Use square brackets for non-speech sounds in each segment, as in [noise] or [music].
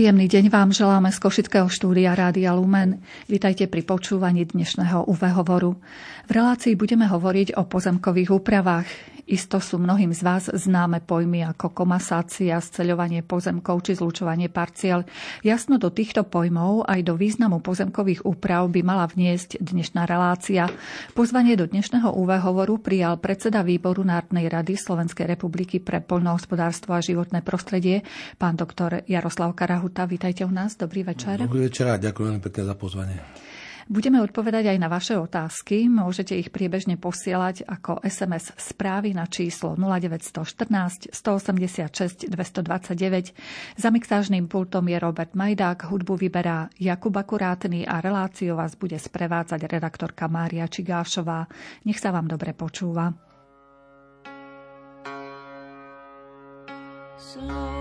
Príjemný deň vám želáme z Košického štúdia Rádia Lumen. Vítajte pri počúvaní dnešného UV hovoru. V relácii budeme hovoriť o pozemkových úpravách. Isto sú mnohým z vás známe pojmy ako komasácia, sceľovanie pozemkov či zlučovanie parciel. Jasno do týchto pojmov aj do významu pozemkových úprav by mala vniesť dnešná relácia. Pozvanie do dnešného UV hovoru prijal predseda výboru Národnej rady Slovenskej republiky pre poľnohospodárstvo a životné prostredie, pán doktor Jaroslav Karahuta. Vítajte u nás. Dobrý večer. Dobrý večer a ďakujem pekne za pozvanie. Budeme odpovedať aj na vaše otázky. Môžete ich priebežne posielať ako SMS správy na číslo 0914 186 229. Za mixážnym pultom je Robert Majdák, hudbu vyberá Jakub Akurátny a reláciu vás bude sprevádzať redaktorka Mária Čigášová. Nech sa vám dobre počúva. Slovensko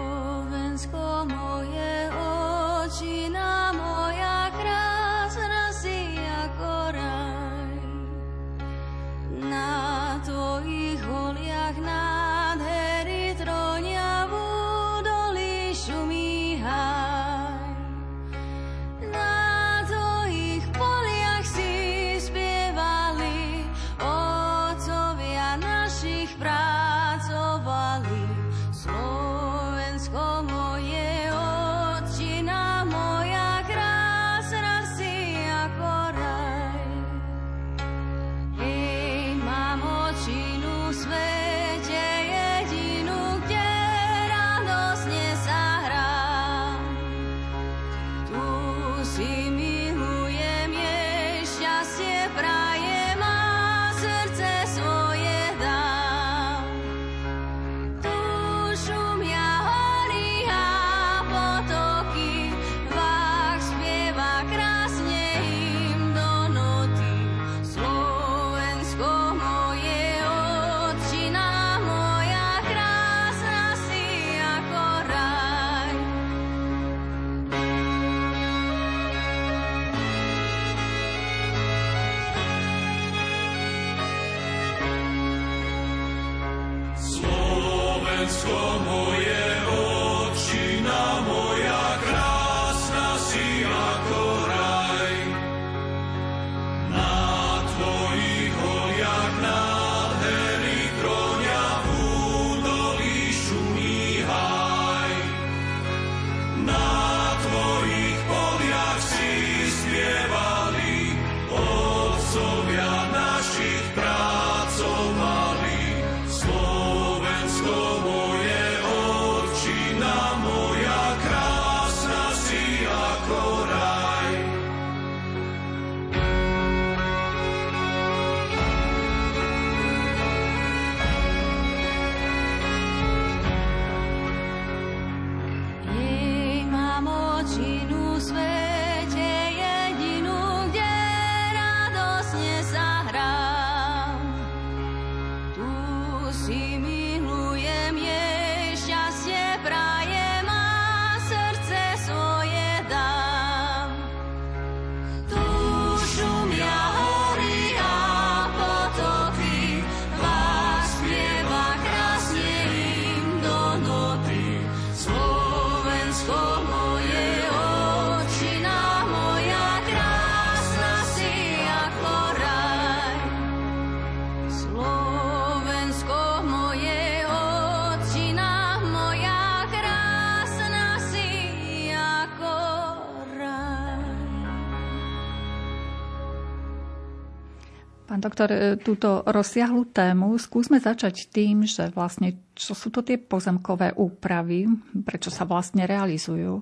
Pán doktor, e, túto rozsiahlu tému skúsme začať tým, že vlastne čo sú to tie pozemkové úpravy, prečo sa vlastne realizujú.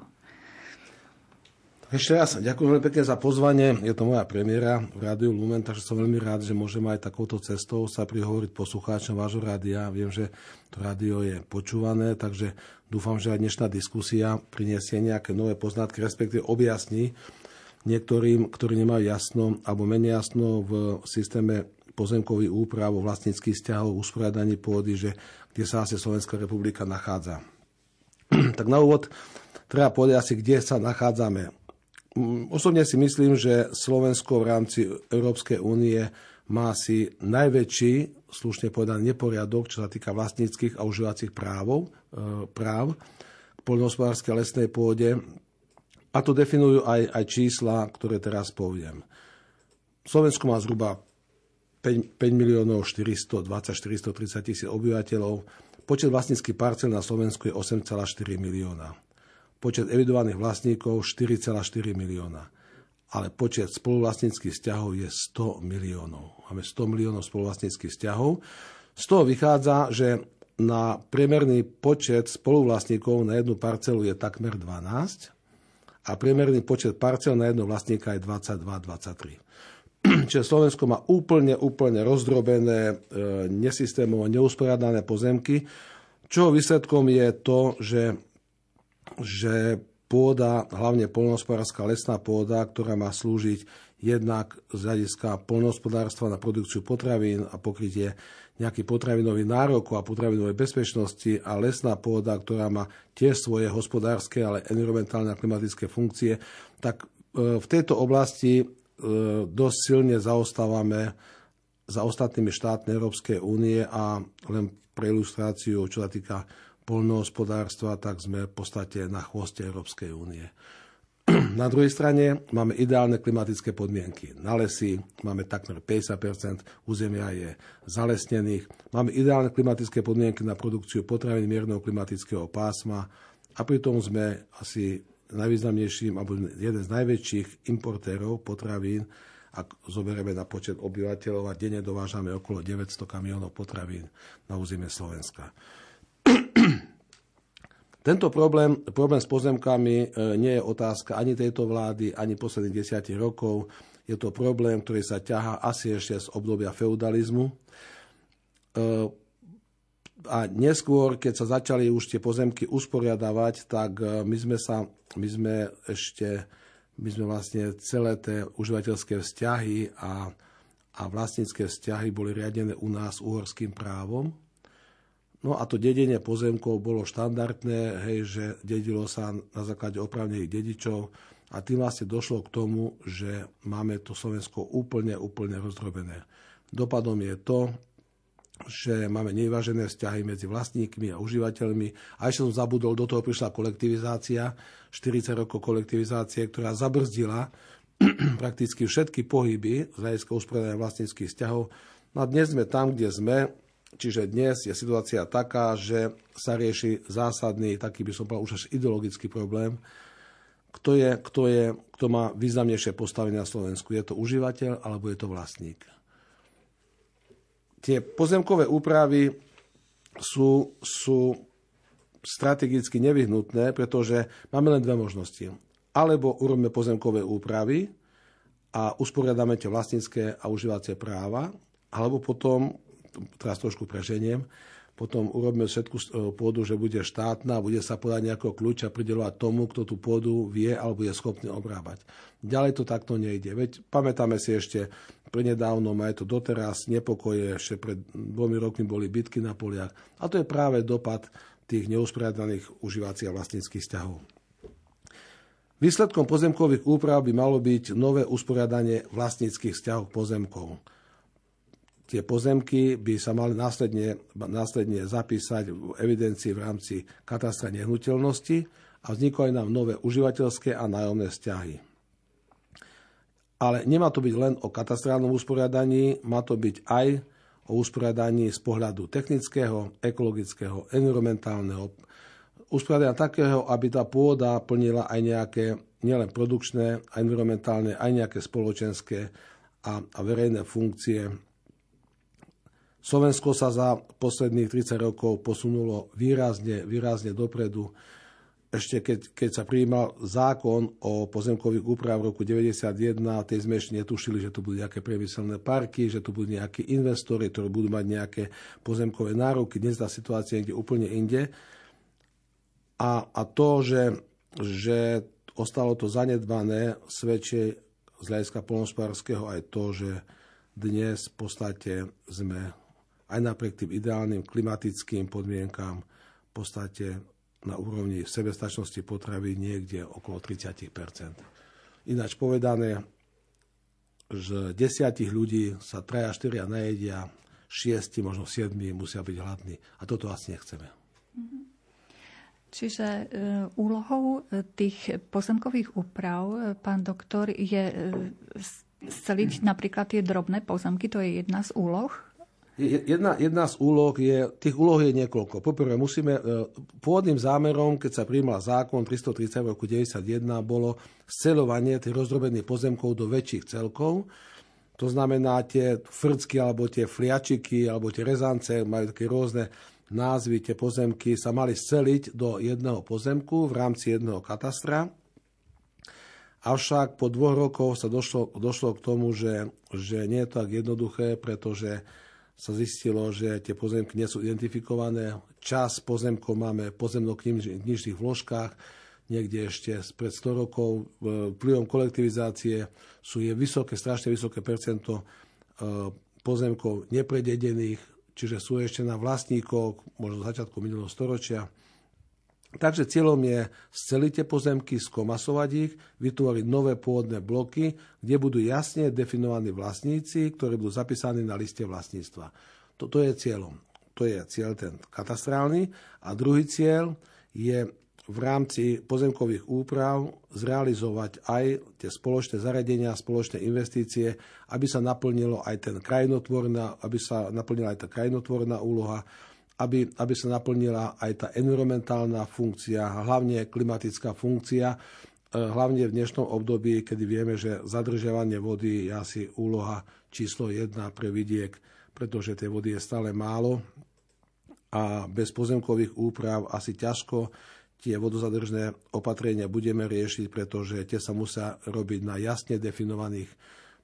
Ešte raz ďakujem veľmi pekne za pozvanie. Je to moja premiéra v Rádiu Lumen, takže som veľmi rád, že môžem aj takouto cestou sa prihovoriť poslucháčom vášho rádia. Viem, že to rádio je počúvané, takže dúfam, že aj dnešná diskusia priniesie nejaké nové poznatky, respektíve objasní niektorým, ktorí nemajú jasno alebo menej jasno v systéme pozemkových úprav, vlastníckých vzťahov, usporiadaní pôdy, že kde sa asi Slovenská republika nachádza. [clears throat] tak na úvod treba povedať asi, kde sa nachádzame. Osobne si myslím, že Slovensko v rámci Európskej únie má asi najväčší, slušne povedaný, neporiadok, čo sa týka vlastníckých a užívacích právov, práv. K poľnohospodárskej lesnej pôde. A to definujú aj, aj čísla, ktoré teraz poviem. Slovensko má zhruba 5, 5 miliónov 420 430 tisíc obyvateľov. Počet vlastníckých parcel na Slovensku je 8,4 milióna. Počet evidovaných vlastníkov 4,4 milióna. Ale počet spoluvlastníckých vzťahov je 100 miliónov. Máme 100 miliónov spoluvlastníckých vzťahov. Z toho vychádza, že na priemerný počet spoluvlastníkov na jednu parcelu je takmer 12 a priemerný počet parcel na jedného vlastníka je 22-23. [clears throat] Čiže Slovensko má úplne, úplne rozdrobené, e, nesystémovo neusporiadané pozemky, čo výsledkom je to, že, že pôda, hlavne polnohospodárska lesná pôda, ktorá má slúžiť jednak z hľadiska polnohospodárstva na produkciu potravín a pokrytie nejaký potravinový nárok a potravinovej bezpečnosti a lesná pôda, ktorá má tiež svoje hospodárske, ale environmentálne a klimatické funkcie, tak e, v tejto oblasti E, dosť silne zaostávame za ostatnými štátmi Európskej únie a len pre ilustráciu, čo sa týka poľnohospodárstva, tak sme v podstate na chvoste Európskej únie. Na druhej strane máme ideálne klimatické podmienky. Na lesy máme takmer 50% územia je zalesnených. Máme ideálne klimatické podmienky na produkciu potravín mierneho klimatického pásma a pritom sme asi najvýznamnejším, alebo jeden z najväčších importérov potravín, ak zoberieme na počet obyvateľov a denne dovážame okolo 900 kamionov potravín na územie Slovenska. Tento problém, problém s pozemkami e, nie je otázka ani tejto vlády, ani posledných desiatich rokov. Je to problém, ktorý sa ťahá asi ešte z obdobia feudalizmu. E, a neskôr, keď sa začali už tie pozemky usporiadavať, tak e, my sme sa, my sme ešte, my sme vlastne celé tie užívateľské vzťahy a, a vlastnícke vzťahy boli riadené u nás uhorským právom. No a to dedenie pozemkov bolo štandardné, hej, že dedilo sa na základe opravnených dedičov a tým vlastne došlo k tomu, že máme to Slovensko úplne, úplne rozdrobené. Dopadom je to, že máme nevyvážené vzťahy medzi vlastníkmi a užívateľmi. A ešte som zabudol, do toho prišla kolektivizácia, 40 rokov kolektivizácie, ktorá zabrzdila [clears throat] prakticky všetky pohyby z hľadiska usporiadania vlastníckých vzťahov. No a dnes sme tam, kde sme, čiže dnes je situácia taká, že sa rieši zásadný, taký by som povedal už až ideologický problém, kto, je, kto, je, kto má významnejšie postavenie na Slovensku. Je to užívateľ alebo je to vlastník tie pozemkové úpravy sú, sú strategicky nevyhnutné, pretože máme len dve možnosti. Alebo urobíme pozemkové úpravy a usporiadame tie vlastnícke a užívacie práva, alebo potom, teraz trošku preženiem, potom urobíme všetku e, pôdu, že bude štátna, bude sa podať nejakého kľúča pridelovať tomu, kto tú pôdu vie alebo je schopný obrábať. Ďalej to takto nejde. Veď pamätáme si ešte prednedávno, aj to doteraz, nepokoje, ešte pred dvomi rokmi boli bitky na poliach. A to je práve dopad tých neusporiadaných užívací a vlastníckých vzťahov. Výsledkom pozemkových úprav by malo byť nové usporiadanie vlastníckých vzťahov pozemkov tie pozemky by sa mali následne, následne zapísať v evidencii v rámci katastra nehnuteľnosti a vznikli nám nové užívateľské a nájomné vzťahy. Ale nemá to byť len o katastrálnom usporiadaní, má to byť aj o usporiadaní z pohľadu technického, ekologického, environmentálneho, usporiadania takého, aby tá pôda plnila aj nejaké nielen produkčné, environmentálne, aj nejaké spoločenské a, a verejné funkcie Slovensko sa za posledných 30 rokov posunulo výrazne, výrazne dopredu. Ešte keď, keď sa prijímal zákon o pozemkových úpravách v roku 1991, tej sme ešte netušili, že tu budú nejaké priemyselné parky, že tu budú nejakí investori, ktorí budú mať nejaké pozemkové nároky. Dnes tá situácia je úplne inde. A, a to, že, že ostalo to zanedbané, svedčí z hľadiska polnospodárskeho aj to, že dnes v podstate sme aj napriek tým ideálnym klimatickým podmienkám v podstate na úrovni sebestačnosti potravy niekde okolo 30% Ináč povedané, že desiatich ľudí sa traja, štyria najedia, šiesti, možno siedmi musia byť hladní. A toto asi nechceme. Čiže e, úlohou e, tých pozemkových úprav, pán doktor, je sceliť napríklad tie drobné pozemky, to je jedna z úloh? Jedna, jedna z úloh je, tých úloh je niekoľko. Poprvé musíme, pôvodným zámerom, keď sa príjmal zákon 330 v roku 91, bolo scelovanie tých rozdrobených pozemkov do väčších celkov. To znamená tie frcky, alebo tie fliačiky, alebo tie rezance, majú také rôzne názvy, tie pozemky sa mali sceliť do jedného pozemku v rámci jedného katastra. Avšak po dvoch rokoch sa došlo, došlo k tomu, že, že nie je to tak jednoduché, pretože sa zistilo, že tie pozemky nie sú identifikované. Čas pozemkov máme v pozemno-knižných vložkách, niekde ešte pred 100 rokov. Vplyvom kolektivizácie sú je vysoké, strašne vysoké percento e, pozemkov neprededených, čiže sú ešte na vlastníkoch, možno začiatku minulého storočia. Takže cieľom je sceliť tie pozemky, skomasovať ich, vytvoriť nové pôvodné bloky, kde budú jasne definovaní vlastníci, ktorí budú zapísaní na liste vlastníctva. Toto je cieľom. To je cieľ ten katastrálny. A druhý cieľ je v rámci pozemkových úprav zrealizovať aj tie spoločné zariadenia, spoločné investície, aby sa naplnilo aj ten krajinotvorná, aby sa naplnila aj tá krajinotvorná úloha, aby, aby sa naplnila aj tá environmentálna funkcia, hlavne klimatická funkcia, e, hlavne v dnešnom období, kedy vieme, že zadržiavanie vody je asi úloha číslo jedna pre vidiek, pretože tej vody je stále málo a bez pozemkových úprav asi ťažko tie vodozadržné opatrenia budeme riešiť, pretože tie sa musia robiť na jasne definovaných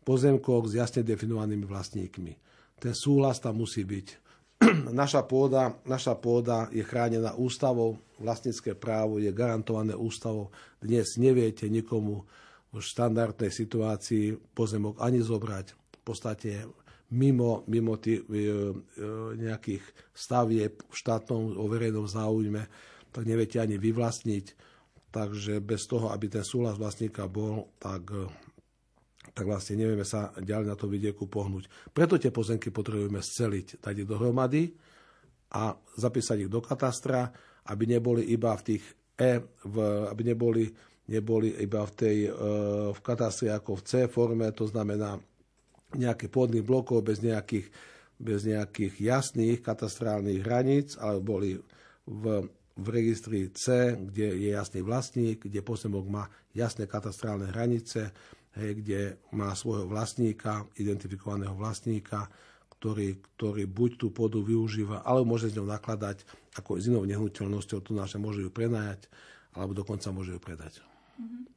pozemkoch s jasne definovanými vlastníkmi. Ten súhlas tam musí byť. [clears throat] naša, pôda, naša pôda je chránená ústavou, vlastnícke právo je garantované ústavou. Dnes neviete nikomu v štandardnej situácii pozemok ani zobrať. V podstate mimo, mimo tých, e, e, nejakých stavieb v štátnom o verejnom záujme tak neviete ani vyvlastniť. Takže bez toho, aby ten súhlas vlastníka bol, tak, tak vlastne nevieme sa ďalej na to vidieku pohnúť. Preto tie pozemky potrebujeme sceliť, dať ich dohromady a zapísať ich do katastra, aby neboli iba v tých E, v, aby neboli, neboli iba v, tej, e, v katastri ako v C forme, to znamená nejaké pôdnych blokov bez nejakých, bez nejakých jasných katastrálnych hraníc, ale boli v v registri C, kde je jasný vlastník, kde pozemok má jasné katastrálne hranice, hej, kde má svojho vlastníka, identifikovaného vlastníka, ktorý, ktorý buď tú pôdu využíva, alebo môže s ňou nakladať ako s inou nehnuteľnosťou, tu naše môže ju prenajať, alebo dokonca môže ju predať. Mm-hmm.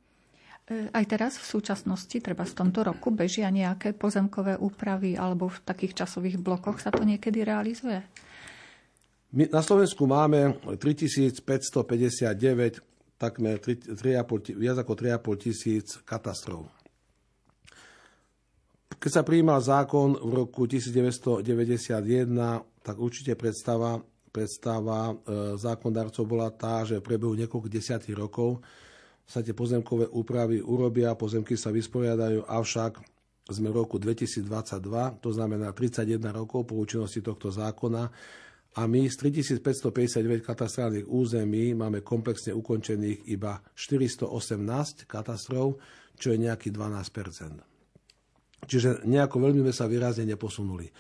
Aj teraz v súčasnosti, treba v tomto roku, bežia nejaké pozemkové úpravy alebo v takých časových blokoch sa to niekedy realizuje? My na Slovensku máme 3559, takmer 3, 3,5, viac ako 3,5 tisíc katastrov. Keď sa prijímal zákon v roku 1991, tak určite predstava, predstava e, zákondarcov bola tá, že v priebehu niekoľko desiatých rokov sa tie pozemkové úpravy urobia, pozemky sa vysporiadajú, avšak sme v roku 2022, to znamená 31 rokov po účinnosti tohto zákona, a my z 3559 katastrálnych území máme komplexne ukončených iba 418 katastrov, čo je nejaký 12 Čiže nejako veľmi sme sa výrazne neposunuli.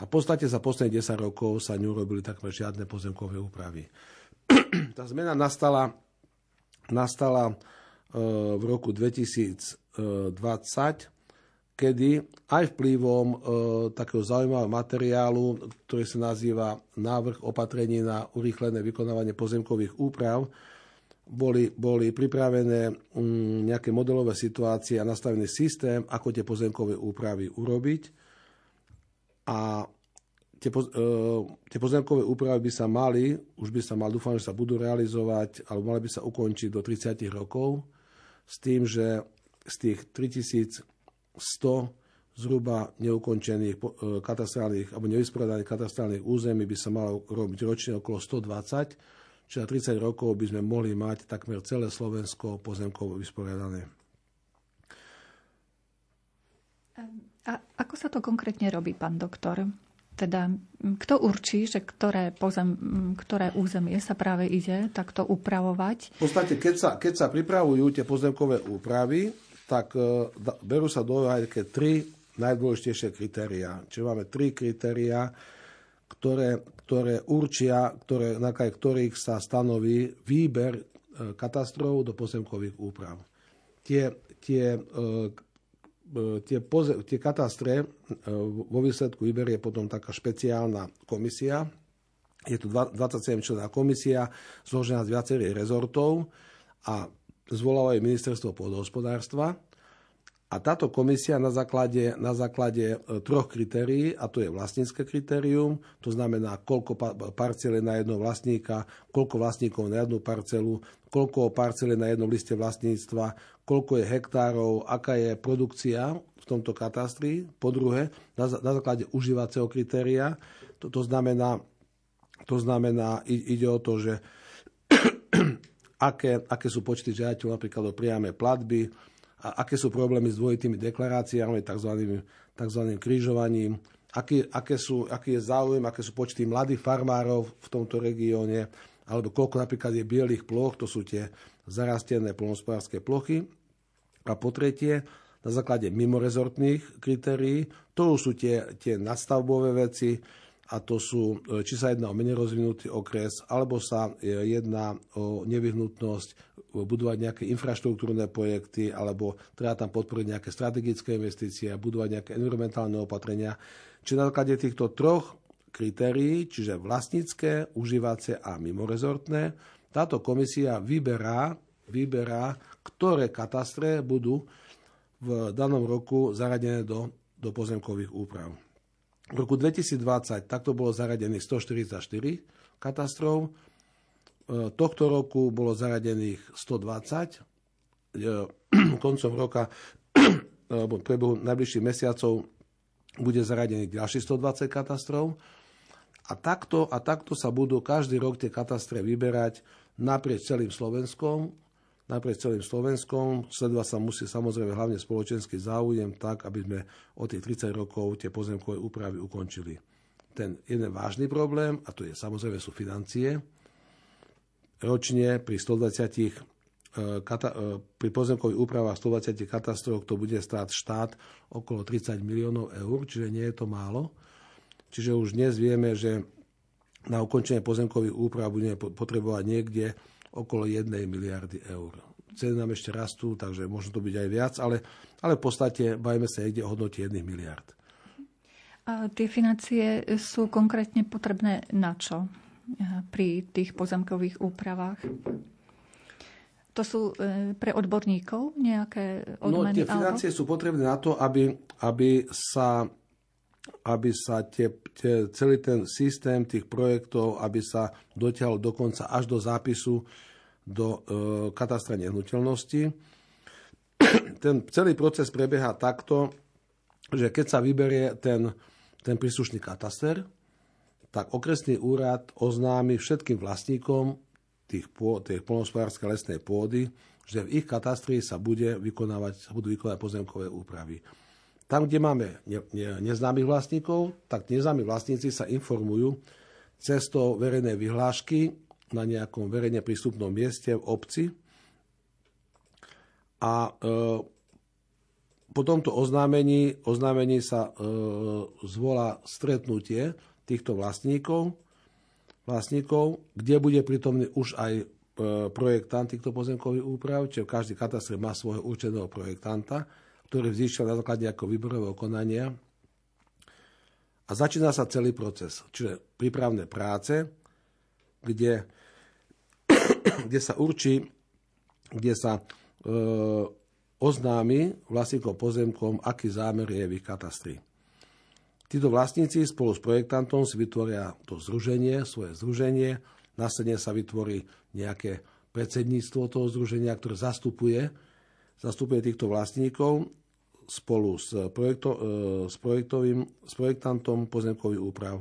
A v podstate za posledných 10 rokov sa neurobili takmer žiadne pozemkové úpravy. [clears throat] Tá zmena nastala, nastala e, v roku 2020 kedy aj vplyvom e, takého zaujímavého materiálu, ktorý sa nazýva návrh opatrení na urýchlené vykonávanie pozemkových úprav, boli, boli pripravené um, nejaké modelové situácie a nastavený systém, ako tie pozemkové úpravy urobiť. A tie, e, tie pozemkové úpravy by sa mali, už by sa mal, dúfam, že sa budú realizovať, alebo mali by sa ukončiť do 30 rokov, s tým, že z tých 3000 100 zhruba neukončených e, katastrálnych alebo nevysporiadaných katastrálnych území by sa malo robiť ročne okolo 120, čiže na 30 rokov by sme mohli mať takmer celé Slovensko pozemkovo vysporiadané. A ako sa to konkrétne robí, pán doktor? Teda kto určí, že ktoré, pozem, ktoré územie sa práve ide takto upravovať? V podstate, keď sa, keď sa pripravujú tie pozemkové úpravy, tak e, berú sa do aj tri najdôležitejšie kritériá. Čiže máme tri kritériá, ktoré, ktoré určia, ktoré, na ktorých sa stanoví výber e, katastrov do pozemkových úprav. Tie, tie e, E, tie, poze- tie katastre vo výsledku vyberie potom taká špeciálna komisia. Je tu 27 člená komisia, zložená z viacerých rezortov a zvolávajú ministerstvo pôdohospodárstva. A táto komisia na základe, na základe e, troch kritérií, a to je vlastnícke kritérium, to znamená, koľko parcel je na jedného vlastníka, koľko vlastníkov na jednu parcelu, koľko parcel je na jednom liste vlastníctva, koľko je hektárov, aká je produkcia v tomto katastri. Po druhé, na, na základe užívacieho kritéria, to, to, znamená, to znamená, ide o to, že [coughs] aké, aké sú počty žiadateľov napríklad o priame platby, a aké sú problémy s dvojitými deklaráciami, tzv. tzv. krížovaním, aký, aké sú, aký je záujem, aké sú počty mladých farmárov v tomto regióne, alebo koľko napríklad je bielých ploch, to sú tie zarastené plnospodárske plochy. A po tretie, na základe mimorezortných kritérií, to sú tie, tie nadstavbové veci, a to sú, e, či sa jedná o menej rozvinutý okres, alebo sa e, jedná o nevyhnutnosť budovať nejaké infraštruktúrne projekty, alebo treba tam podporiť nejaké strategické investície, budovať nejaké environmentálne opatrenia. Čiže na základe týchto troch kritérií, čiže vlastnícke, užívacie a mimorezortné, táto komisia vyberá, vyberá, ktoré katastre budú v danom roku zaradené do, do pozemkových úprav. V roku 2020 takto bolo zaradených 144 katastrov, e, tohto roku bolo zaradených 120, e, [clears throat] koncom roka [clears throat] alebo prebehu najbližších mesiacov bude zaradených ďalších 120 katastrov. A takto, a takto sa budú každý rok tie katastre vyberať naprieč celým Slovenskom naprieč celým Slovenskom. Sledovať sa musí samozrejme hlavne spoločenský záujem tak, aby sme o tých 30 rokov tie pozemkové úpravy ukončili. Ten jeden vážny problém, a to je samozrejme sú financie, ročne pri 120 e, kata, e, pri pozemkových úpravách 120 katastrof to bude stáť štát okolo 30 miliónov eur, čiže nie je to málo. Čiže už dnes vieme, že na ukončenie pozemkových úprav budeme potrebovať niekde okolo 1 miliardy eur. Ceny nám ešte rastú, takže môže to byť aj viac, ale, ale v podstate bajme sa niekde o hodnote 1 miliard. A tie financie sú konkrétne potrebné na čo pri tých pozemkových úpravách? To sú eh, pre odborníkov nejaké odmeny? No, tie financie alebo? sú potrebné na to, aby, aby sa aby sa tie, tie, celý ten systém tých projektov, aby sa dotiahol dokonca až do zápisu do e, katastra nehnuteľnosti. ten celý proces prebieha takto, že keď sa vyberie ten, ten príslušný kataster, tak okresný úrad oznámi všetkým vlastníkom tých, tých polnospodárskej lesnej pôdy, že v ich katastri sa, bude vykonávať, budú vykonávať pozemkové úpravy. Tam, kde máme ne, ne, neznámych vlastníkov, tak neznámi vlastníci sa informujú cestou verejnej vyhlášky na nejakom verejne prístupnom mieste v obci. A e, po tomto oznámení, oznámení sa e, zvolá stretnutie týchto vlastníkov, vlastníkov, kde bude prítomný už aj e, projektant týchto pozemkových úprav, čiže každý katastre má svojho určeného projektanta, ktorý vzýšiel na základe ako výborového konania. A začína sa celý proces, čiže prípravné práce, kde, [coughs] kde sa určí, kde sa e, oznámi vlastníkom pozemkom, aký zámer je v ich katastri. Títo vlastníci spolu s projektantom si vytvoria to združenie, svoje združenie, následne sa vytvorí nejaké predsedníctvo toho združenia, ktoré zastupuje, zastupuje týchto vlastníkov spolu s, projekto, e, s, projektovým, s projektantom pozemkových úprav.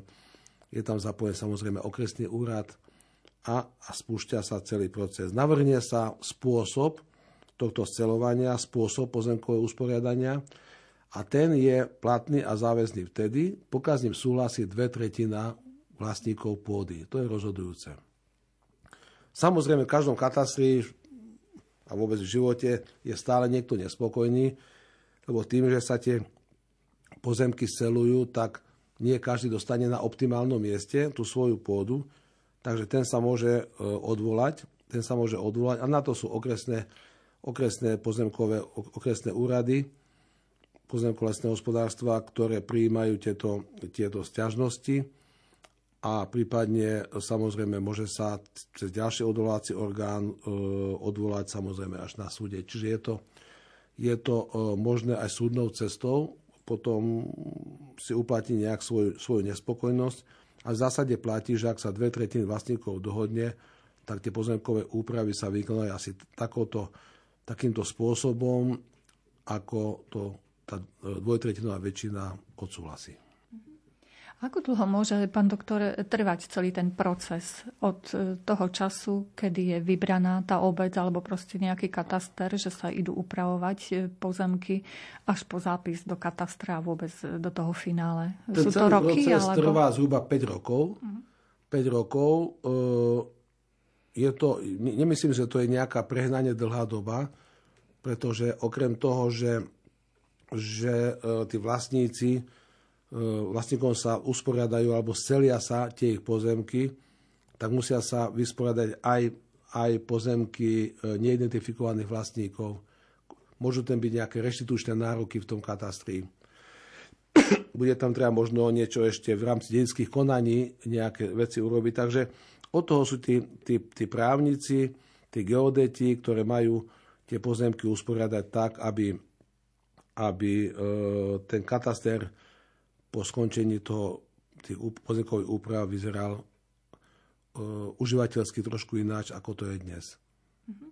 Je tam zapojen samozrejme okresný úrad a, a spúšťa sa celý proces. Navrhne sa spôsob tohto scelovania, spôsob pozemkového usporiadania a ten je platný a záväzný vtedy, pokiaľ s ním súhlasí dve tretina vlastníkov pôdy. To je rozhodujúce. Samozrejme, v každom katastri a vôbec v živote je stále niekto nespokojný, lebo tým, že sa tie pozemky selujú, tak nie každý dostane na optimálnom mieste tú svoju pôdu, takže ten sa môže e, odvolať, ten sa môže odvolať. A na to sú okresné, okresné pozemkové okresné úrady, lesného hospodárstva, ktoré prijímajú tieto, tieto stiažnosti a prípadne samozrejme môže sa cez ďalší odvolací orgán e, odvolať samozrejme až na súde. Čiže je to, je to e, možné aj súdnou cestou, potom si uplatí nejak svoj, svoju nespokojnosť a v zásade platí, že ak sa dve tretiny vlastníkov dohodne, tak tie pozemkové úpravy sa vykonajú asi takouto, takýmto spôsobom, ako to tá dvojtretinová väčšina odsúhlasí. Ako dlho môže, pán doktor, trvať celý ten proces od e, toho času, kedy je vybraná tá obec alebo proste nejaký kataster, že sa idú upravovať e, pozemky až po zápis do katastra a vôbec do toho finále? Ten Sú to roky? proces alebo... trvá zhruba 5 rokov. Uh-huh. Mhm. 5 rokov. E, je to, nemyslím, že to je nejaká prehnanie dlhá doba, pretože okrem toho, že, že tí vlastníci E, vlastníkom sa usporiadajú alebo selia sa tie ich pozemky, tak musia sa vysporiadať aj, aj pozemky e, neidentifikovaných vlastníkov. Môžu tam byť nejaké reštitučné nároky v tom katastri. [clears throat] Bude tam treba možno niečo ešte v rámci dedických konaní nejaké veci urobiť. Takže od toho sú tí, tí, tí právnici, tí geodeti, ktoré majú tie pozemky usporiadať tak, aby, aby e, ten kataster po skončení toho tých pozemkových úprav vyzeral uh, užívateľsky trošku ináč, ako to je dnes. Mhm.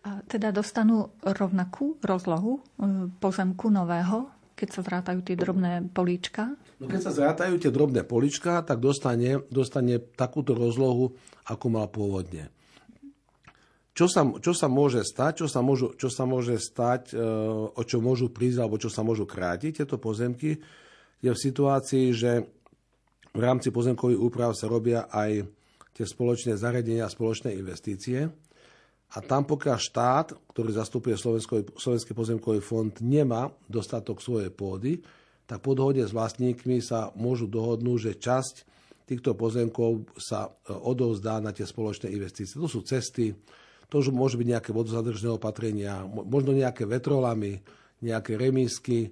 A teda dostanú rovnakú rozlohu uh, pozemku nového, keď sa zrátajú tie drobné políčka? No keď sa zrátajú tie drobné políčka, tak dostane, dostane takúto rozlohu, ako mal pôvodne. Čo sa, čo sa môže stať, čo sa, môžu, čo sa môže stať, uh, o čo môžu prísť, alebo čo sa môžu krátiť tieto pozemky, je v situácii, že v rámci pozemkových úprav sa robia aj tie spoločné zariadenia a spoločné investície. A tam, pokiaľ štát, ktorý zastupuje Slovenský pozemkový fond, nemá dostatok svojej pôdy, tak po dohode s vlastníkmi sa môžu dohodnúť, že časť týchto pozemkov sa e, odovzdá na tie spoločné investície. To sú cesty, to už môžu byť nejaké vodozadržné opatrenia, možno nejaké vetrolamy, nejaké remísky,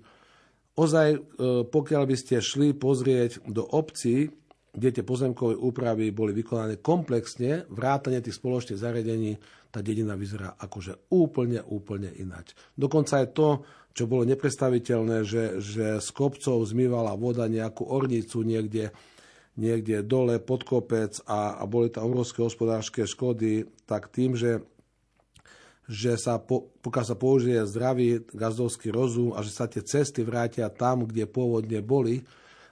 ozaj, e, pokiaľ by ste šli pozrieť do obcí, kde tie pozemkové úpravy boli vykonané komplexne, vrátane tých spoločných zariadení, tá dedina vyzerá akože úplne, úplne inač. Dokonca aj to, čo bolo nepredstaviteľné, že, že z kopcov zmývala voda nejakú ornicu niekde, niekde dole pod kopec a, a boli tam obrovské hospodárske škody, tak tým, že že sa po, pokiaľ sa použije zdravý gazdovský rozum a že sa tie cesty vrátia tam, kde pôvodne boli,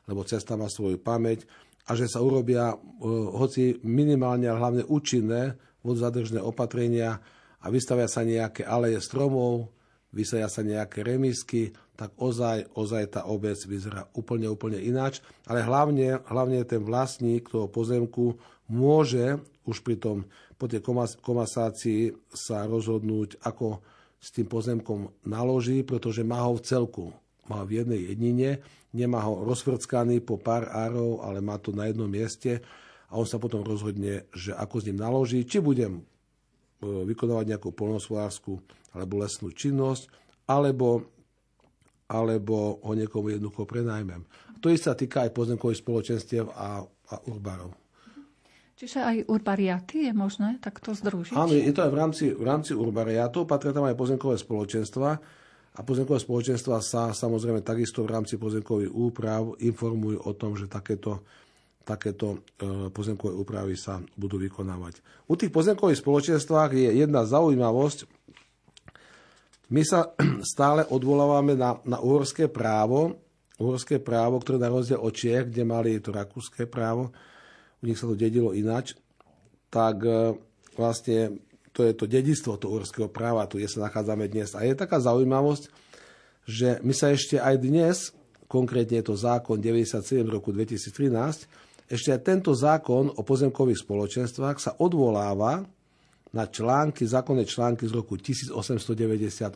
lebo cesta má svoju pamäť, a že sa urobia uh, hoci minimálne, ale hlavne účinné vodozadržné opatrenia a vystavia sa nejaké aleje stromov, vysadia sa nejaké remisky, tak ozaj, ozaj tá obec vyzerá úplne, úplne ináč. Ale hlavne, hlavne ten vlastník toho pozemku môže už pri tom po tej komasácii sa rozhodnúť, ako s tým pozemkom naloží, pretože má ho v celku. Má v jednej jednine, nemá ho rozvrckaný po pár árov, ale má to na jednom mieste a on sa potom rozhodne, že ako s ním naloží, či budem e, vykonávať nejakú polnospodárskú alebo lesnú činnosť, alebo, alebo ho niekomu jednoducho prenajmem. To isté sa týka aj pozemkových spoločenstiev a, a urbárov. Čiže aj urbariaty je možné takto združiť? Áno, je to aj v rámci, v rámci urbariátov, patria tam aj pozemkové spoločenstva a pozemkové spoločenstva sa samozrejme takisto v rámci pozemkových úprav informujú o tom, že takéto, takéto e, pozemkové úpravy sa budú vykonávať. U tých pozemkových spoločenstvách je jedna zaujímavosť. My sa [clears throat] stále odvolávame na, na uhorské právo, uhorské právo, ktoré na rozdiel od Čiech, kde mali to rakúske právo, u nich sa to dedilo inač, tak e, vlastne to je to dedistvo toho uhorského práva, tu, kde sa nachádzame dnes. A je taká zaujímavosť, že my sa ešte aj dnes, konkrétne je to zákon 97 roku 2013, ešte aj tento zákon o pozemkových spoločenstvách sa odvoláva na články, zákonné články z roku 1898,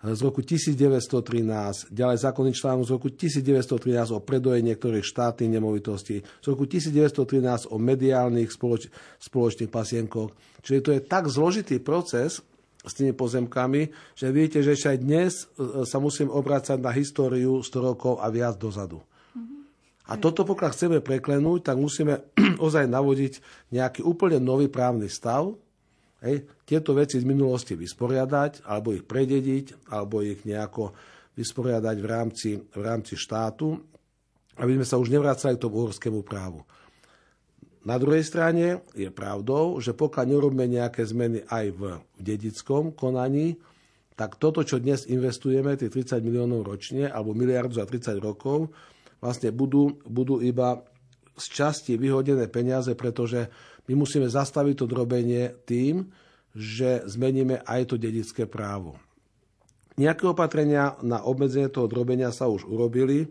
z roku 1913, ďalej zákonný článok z roku 1913 o predoje niektorých štátnych nemovitostí, z roku 1913 o mediálnych spoloč, spoločných pasienkoch. Čiže to je tak zložitý proces s tými pozemkami, že viete, že ešte aj dnes e, sa musím obrácať na históriu 100 rokov a viac dozadu. A toto pokiaľ chceme preklenúť, tak musíme [clears throat] ozaj navodiť nejaký úplne nový právny stav, Hej, tieto veci z minulosti vysporiadať, alebo ich predediť, alebo ich nejako vysporiadať v rámci, v rámci štátu, aby sme sa už nevracali k tomu uhorskému právu. Na druhej strane je pravdou, že pokiaľ nerobíme nejaké zmeny aj v, dedickom konaní, tak toto, čo dnes investujeme, tie 30 miliónov ročne, alebo miliardu za 30 rokov, vlastne budú, budú iba z časti vyhodené peniaze, pretože my musíme zastaviť to drobenie tým, že zmeníme aj to dedické právo. Nejaké opatrenia na obmedzenie toho drobenia sa už urobili. E,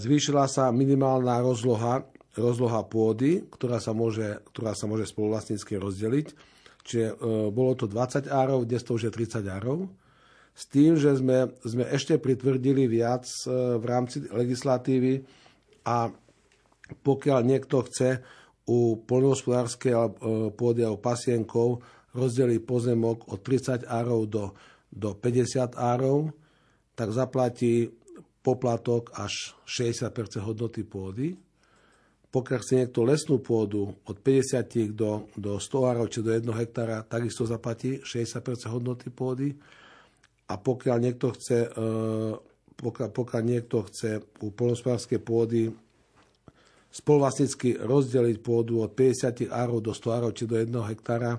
zvýšila sa minimálna rozloha, rozloha pôdy, ktorá sa môže, ktorá sa môže spoluvlastnícky rozdeliť. Čiže e, bolo to 20 árov, dnes to už je 30 árov. S tým, že sme, sme ešte pritvrdili viac e, v rámci legislatívy a pokiaľ niekto chce u poľnohospodárskej e, pôdy alebo pasienkov rozdelí pozemok od 30 árov do, do 50 árov, tak zaplatí poplatok až 60% hodnoty pôdy. Pokiaľ chce niekto lesnú pôdu od 50 do, do 100 árov či do 1 hektára, takisto zaplatí 60 hodnoty pôdy. A pokiaľ niekto chce, e, pokiaľ, pokiaľ niekto chce u polnospodárskej pôdy spoluvlastnícky rozdeliť pôdu od 50 árov do 100 árov či do 1 hektára,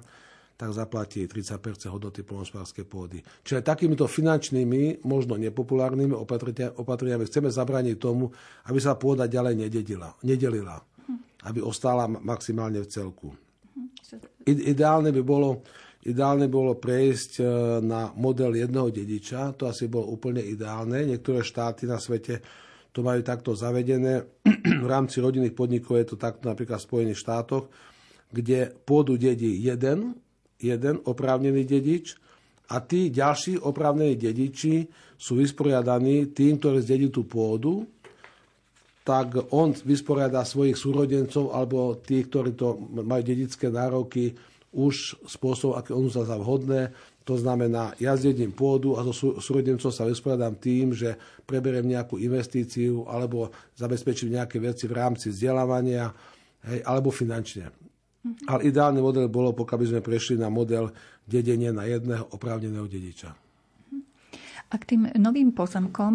tak zaplatí 30% hodnoty polnospodárskej pôdy. Čiže takýmito finančnými, možno nepopulárnymi opatreniami chceme zabrániť tomu, aby sa pôda ďalej nededila, nedelila, aby ostala maximálne v celku. Ideálne by bolo, ideálne bolo prejsť e, na model jedného dediča, to asi bolo úplne ideálne. Niektoré štáty na svete to majú takto zavedené. [clears throat] v rámci rodinných podnikov je to takto napríklad v Spojených štátoch, kde pôdu dedí jeden, jeden oprávnený dedič a tí ďalší oprávnení dediči sú vysporiadaní tým, ktorí zdedí tú pôdu, tak on vysporiada svojich súrodencov alebo tí, ktorí to majú dedické nároky, už spôsob, aké on za vhodné, to znamená, ja zjedím pôdu a so súrodencom sa vysporiadam tým, že preberiem nejakú investíciu alebo zabezpečím nejaké veci v rámci vzdelávania hej, alebo finančne. Mm-hmm. Ale ideálny model bolo, pokiaľ by sme prešli na model dedenie na jedného oprávneného dediča. A k tým novým pozemkom,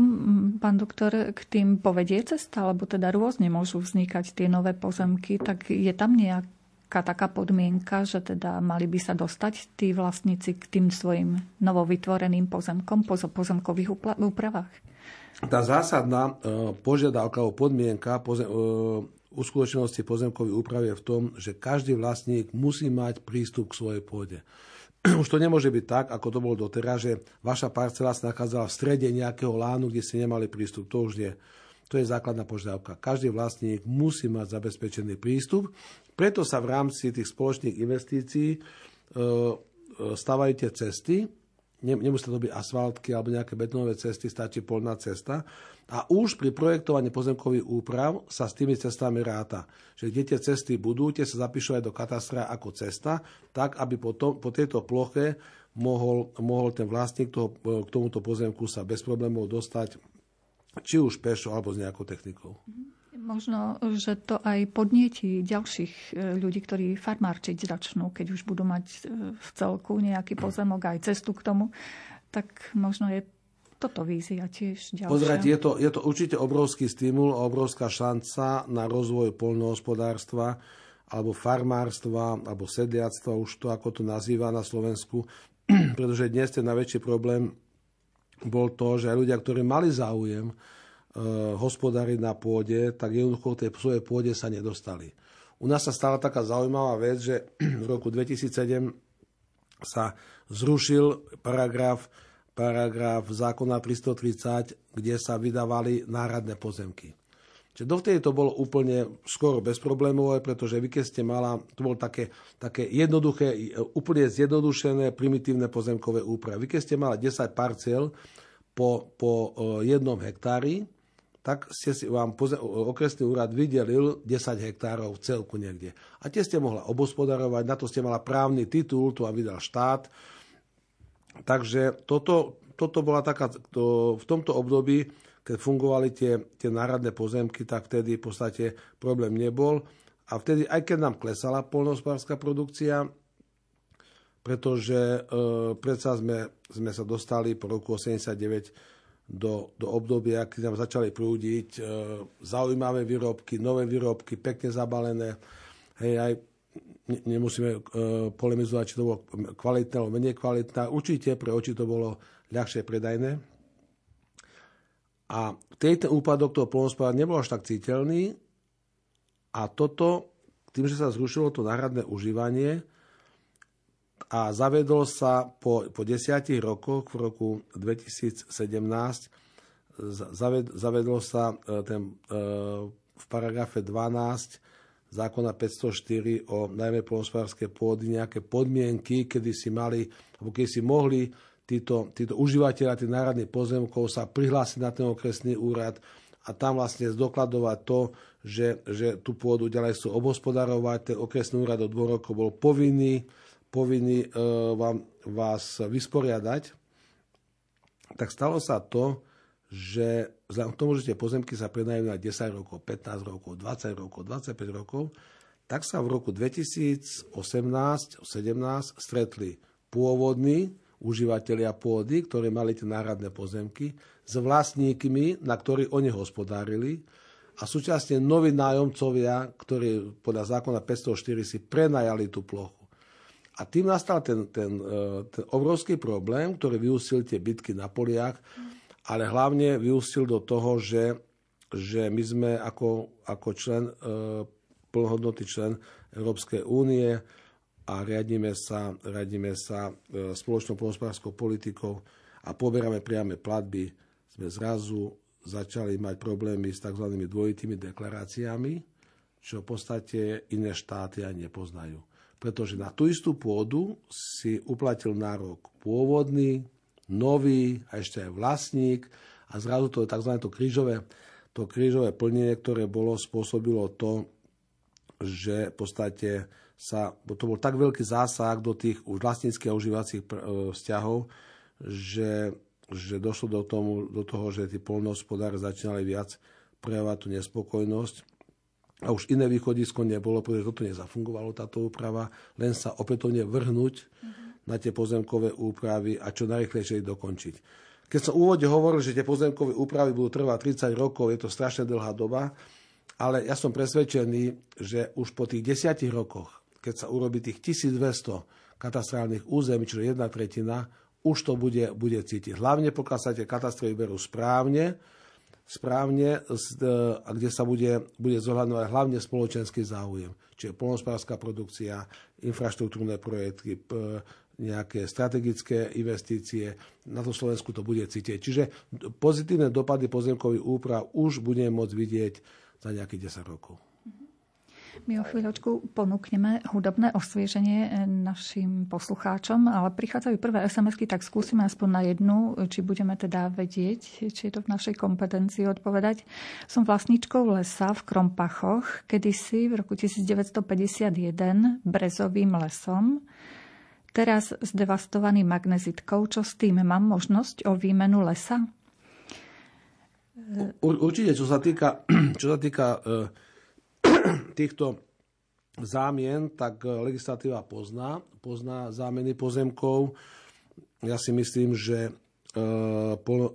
pán doktor, k tým povedie cesta, alebo teda rôzne môžu vznikať tie nové pozemky, tak je tam nejak taká podmienka, že teda mali by sa dostať tí vlastníci k tým svojim novovytvoreným pozemkom po pozemkových úpravách? Tá zásadná e, požiadavka o podmienka pozem, e, uskutočnosti pozemkovej úpravy je v tom, že každý vlastník musí mať prístup k svojej pôde. [clears throat] Už to nemôže byť tak, ako to bolo doteraz, že vaša parcela sa nachádzala v strede nejakého lánu, kde ste nemali prístup. To už nie. To je základná požiadavka. Každý vlastník musí mať zabezpečený prístup. Preto sa v rámci tých spoločných investícií e, e, stavajú tie cesty. Nemusí to byť asfaltky alebo nejaké betonové cesty, stačí polná cesta. A už pri projektovaní pozemkových úprav sa s tými cestami ráta. Že kde tie cesty budú, tie sa zapíšu aj do katastra ako cesta, tak aby po, to, po tejto ploche mohol, mohol ten vlastník toho, k tomuto pozemku sa bez problémov dostať či už pešo alebo s nejakou technikou. Možno, že to aj podnieti ďalších e, ľudí, ktorí farmárčiť začnú, keď už budú mať e, v celku nejaký pozemok aj cestu k tomu, tak možno je toto vízia tiež ďalšia. Pozrieť, je to, je to určite obrovský stimul a obrovská šanca na rozvoj poľnohospodárstva alebo farmárstva, alebo sediactva, už to ako to nazýva na Slovensku, [clears throat] pretože dnes ten najväčší problém bol to, že aj ľudia, ktorí mali záujem e, hospodáriť na pôde, tak jednoducho tej svojej pôde sa nedostali. U nás sa stala taká zaujímavá vec, že [clears throat] v roku 2007 sa zrušil paragraf paragraf zákona 330, kde sa vydávali náradné pozemky. Čiže dovtedy to bolo úplne skoro bezproblémové, pretože vy keď ste mala, to bolo také, také jednoduché, úplne zjednodušené, primitívne pozemkové úpravy. Vy keď ste mala 10 parciel po, po e, jednom hektári, tak ste si, vám okresný úrad vydelil 10 hektárov v celku niekde. A tie ste mohla obospodarovať, na to ste mala právny titul, to vám vydal štát. Takže toto, toto bola taká, to, v tomto období keď fungovali tie, tie náradné pozemky, tak vtedy v podstate problém nebol. A vtedy, aj keď nám klesala polnohospodárska produkcia, pretože e, predsa sme, sme sa dostali po roku 89 do, do obdobia, keď nám začali prúdiť e, zaujímavé výrobky, nové výrobky, pekne zabalené. Hej, aj ne, nemusíme e, polemizovať, či to bolo kvalitné alebo menej kvalitné. Určite pre oči to bolo ľahšie predajné. A tejto úpadok toho polnospodára nebol až tak citeľný. A toto, tým, že sa zrušilo to náhradné užívanie a zavedol sa po, po desiatich rokoch, v roku 2017, zaved, zavedol sa e, ten, e, v paragrafe 12 zákona 504 o najmä polnospodárskej pôdy nejaké podmienky, kedy si mali, alebo kedy si mohli títo, títo užívateľia tých národných pozemkov sa prihlásiť na ten okresný úrad a tam vlastne zdokladovať to, že, že tú pôdu ďalej sú obospodarovať. Ten okresný úrad od dvoch rokov bol povinný, povinný e, vám, vás vysporiadať. Tak stalo sa to, že vzhľadom k tomu, že tie pozemky sa prenajú na 10 rokov, 15 rokov, 20 rokov, 25 rokov, tak sa v roku 2018-17 stretli pôvodní užívateľia pôdy, ktorí mali tie náhradné pozemky, s vlastníkmi, na ktorých oni hospodárili a súčasne noví nájomcovia, ktorí podľa zákona 504 si prenajali tú plochu. A tým nastal ten, ten, e, ten obrovský problém, ktorý vyústil tie bitky na poliach, ale hlavne vyústil do toho, že, že my sme ako, ako člen, e, plnohodnotný člen Európskej únie, a riadíme sa, riadíme sa e, spoločnou polnospodárskou politikou a poberáme priame platby, sme zrazu začali mať problémy s tzv. dvojitými deklaráciami, čo v podstate iné štáty ani nepoznajú. Pretože na tú istú pôdu si uplatil nárok pôvodný, nový a ešte aj vlastník a zrazu to je tzv. to krížové, to krížové plnenie, ktoré bolo, spôsobilo to, že v podstate sa, to bol tak veľký zásah do tých už vlastníckých a užívacích e, vzťahov, že, že došlo do, tomu, do toho, že tí polnohospodári začínali viac prejavovať tú nespokojnosť. A už iné východisko nebolo, pretože toto nezafungovalo, táto úprava, len sa opätovne vrhnúť mm-hmm. na tie pozemkové úpravy a čo najrychlejšie ich dokončiť. Keď som úvode hovoril, že tie pozemkové úpravy budú trvať 30 rokov, je to strašne dlhá doba, ale ja som presvedčený, že už po tých desiatich rokoch keď sa urobí tých 1200 katastrálnych území, čiže jedna tretina, už to bude, bude cítiť. Hlavne pokiaľ sa tie katastromy berú správne, správne, a kde sa bude, bude zohľadňovať hlavne spoločenský záujem. Čiže polnospodárska produkcia, infraštruktúrne projekty, nejaké strategické investície. Na to Slovensku to bude cítiť. Čiže pozitívne dopady pozemkových úprav už budeme môcť vidieť za nejakých 10 rokov. My o chvíľočku ponúkneme hudobné osvieženie eh, našim poslucháčom, ale prichádzajú prvé sms tak skúsime aspoň na jednu, či budeme teda vedieť, či je to v našej kompetencii odpovedať. Som vlastníčkou lesa v Krompachoch, kedysi v roku 1951 brezovým lesom, teraz zdevastovaný magnezitkou. Čo s tým? Mám možnosť o výmenu lesa? Určite, čo sa týka, [clears throat] čo sa týka e, týchto zámien, tak e, legislatíva pozná, pozná zámeny pozemkov. Ja si myslím, že e, e,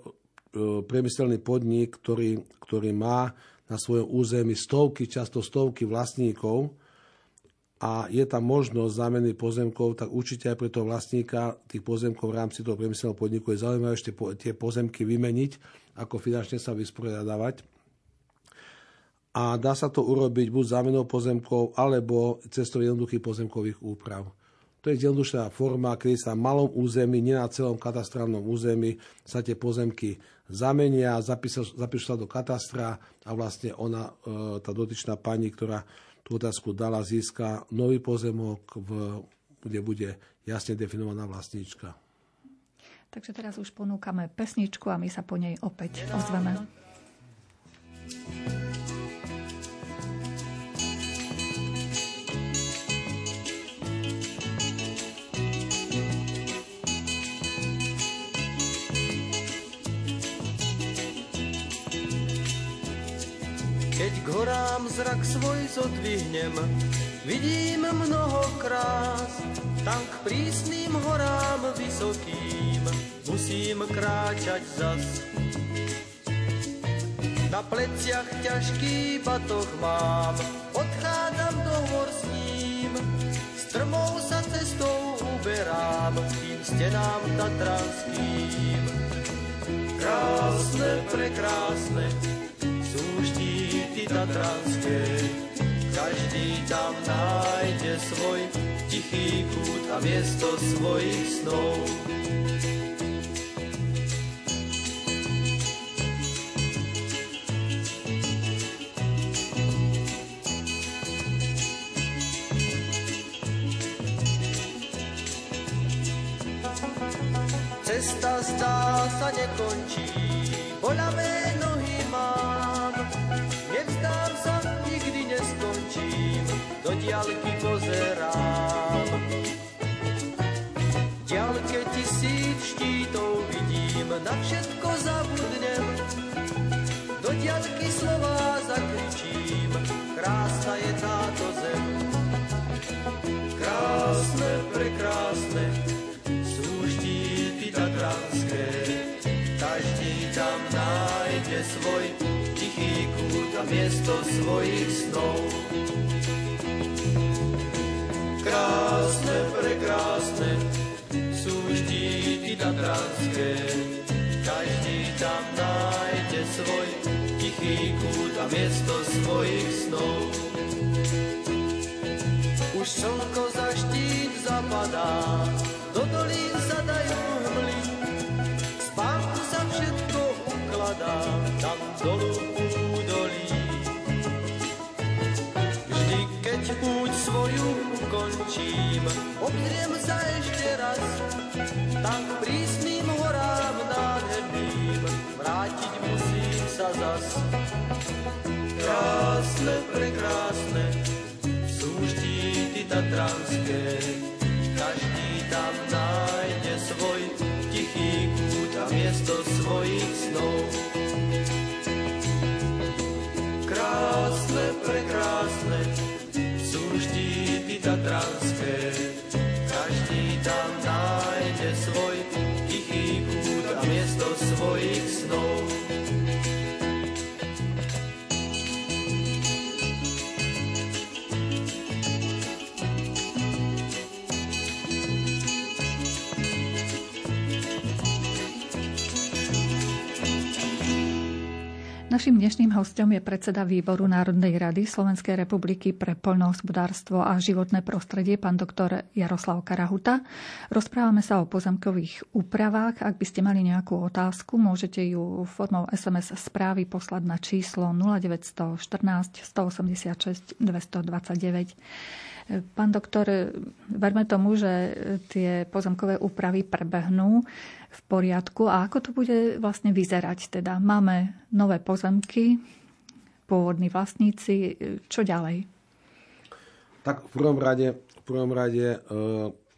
priemyselný podnik, ktorý, ktorý má na svojom území stovky, často stovky vlastníkov a je tam možnosť zámeny pozemkov, tak určite aj pre toho vlastníka tých pozemkov v rámci toho priemyselného podniku je zaujímavé ešte tie pozemky vymeniť, ako finančne sa vysporiadavať a dá sa to urobiť buď zámenou pozemkov, alebo cestou jednoduchých pozemkových úprav. To je jednoduchá forma, kedy sa na malom území, nie na celom katastrálnom území, sa tie pozemky zamenia, zapíšu, zapíšu sa do katastra a vlastne ona, e, tá dotyčná pani, ktorá tú otázku dala, získa nový pozemok, v, kde bude jasne definovaná vlastníčka. Takže teraz už ponúkame pesničku a my sa po nej opäť ozveme. Horám zrak svoj zodvihnem, vidím mnoho krás, tam k prísnym horám vysokým. Musím kráčať zas. Na pleciach ťažký batoh mám, odchádzam do hor s ním, strmou sa cestou uberám tým stenám tatranským. Krásne, prekrásne, štíty tatranské, každý tam nájde svoj tichý kút a miesto svojich snov. Snov. Krásne, prekrásne, sú štíty tatranské, každý tam nájde svoj tichý kút a miesto svojich snov. Už slnko za štít zapadá, do dolín sa dajú hmly. Spánku sa všetko ukladá, tam dolu Keď púť svoju ukončím, obzriem sa ešte raz, tam k prísnym horám nádherným, vrátiť musím sa zas. Krásne, prekrásne, sú štíty tatranské, každý tam nájde svoj tichý kút a miesto svojich snov. Našim dnešným hostom je predseda výboru Národnej rady Slovenskej republiky pre poľnohospodárstvo a životné prostredie, pán doktor Jaroslav Karahuta. Rozprávame sa o pozemkových úpravách. Ak by ste mali nejakú otázku, môžete ju formou SMS správy poslať na číslo 0914 186 229. Pán doktor, verme tomu, že tie pozemkové úpravy prebehnú v poriadku. A ako to bude vlastne vyzerať? Teda máme nové pozemky, pôvodní vlastníci, čo ďalej? Tak v prvom rade, v prvom rade e,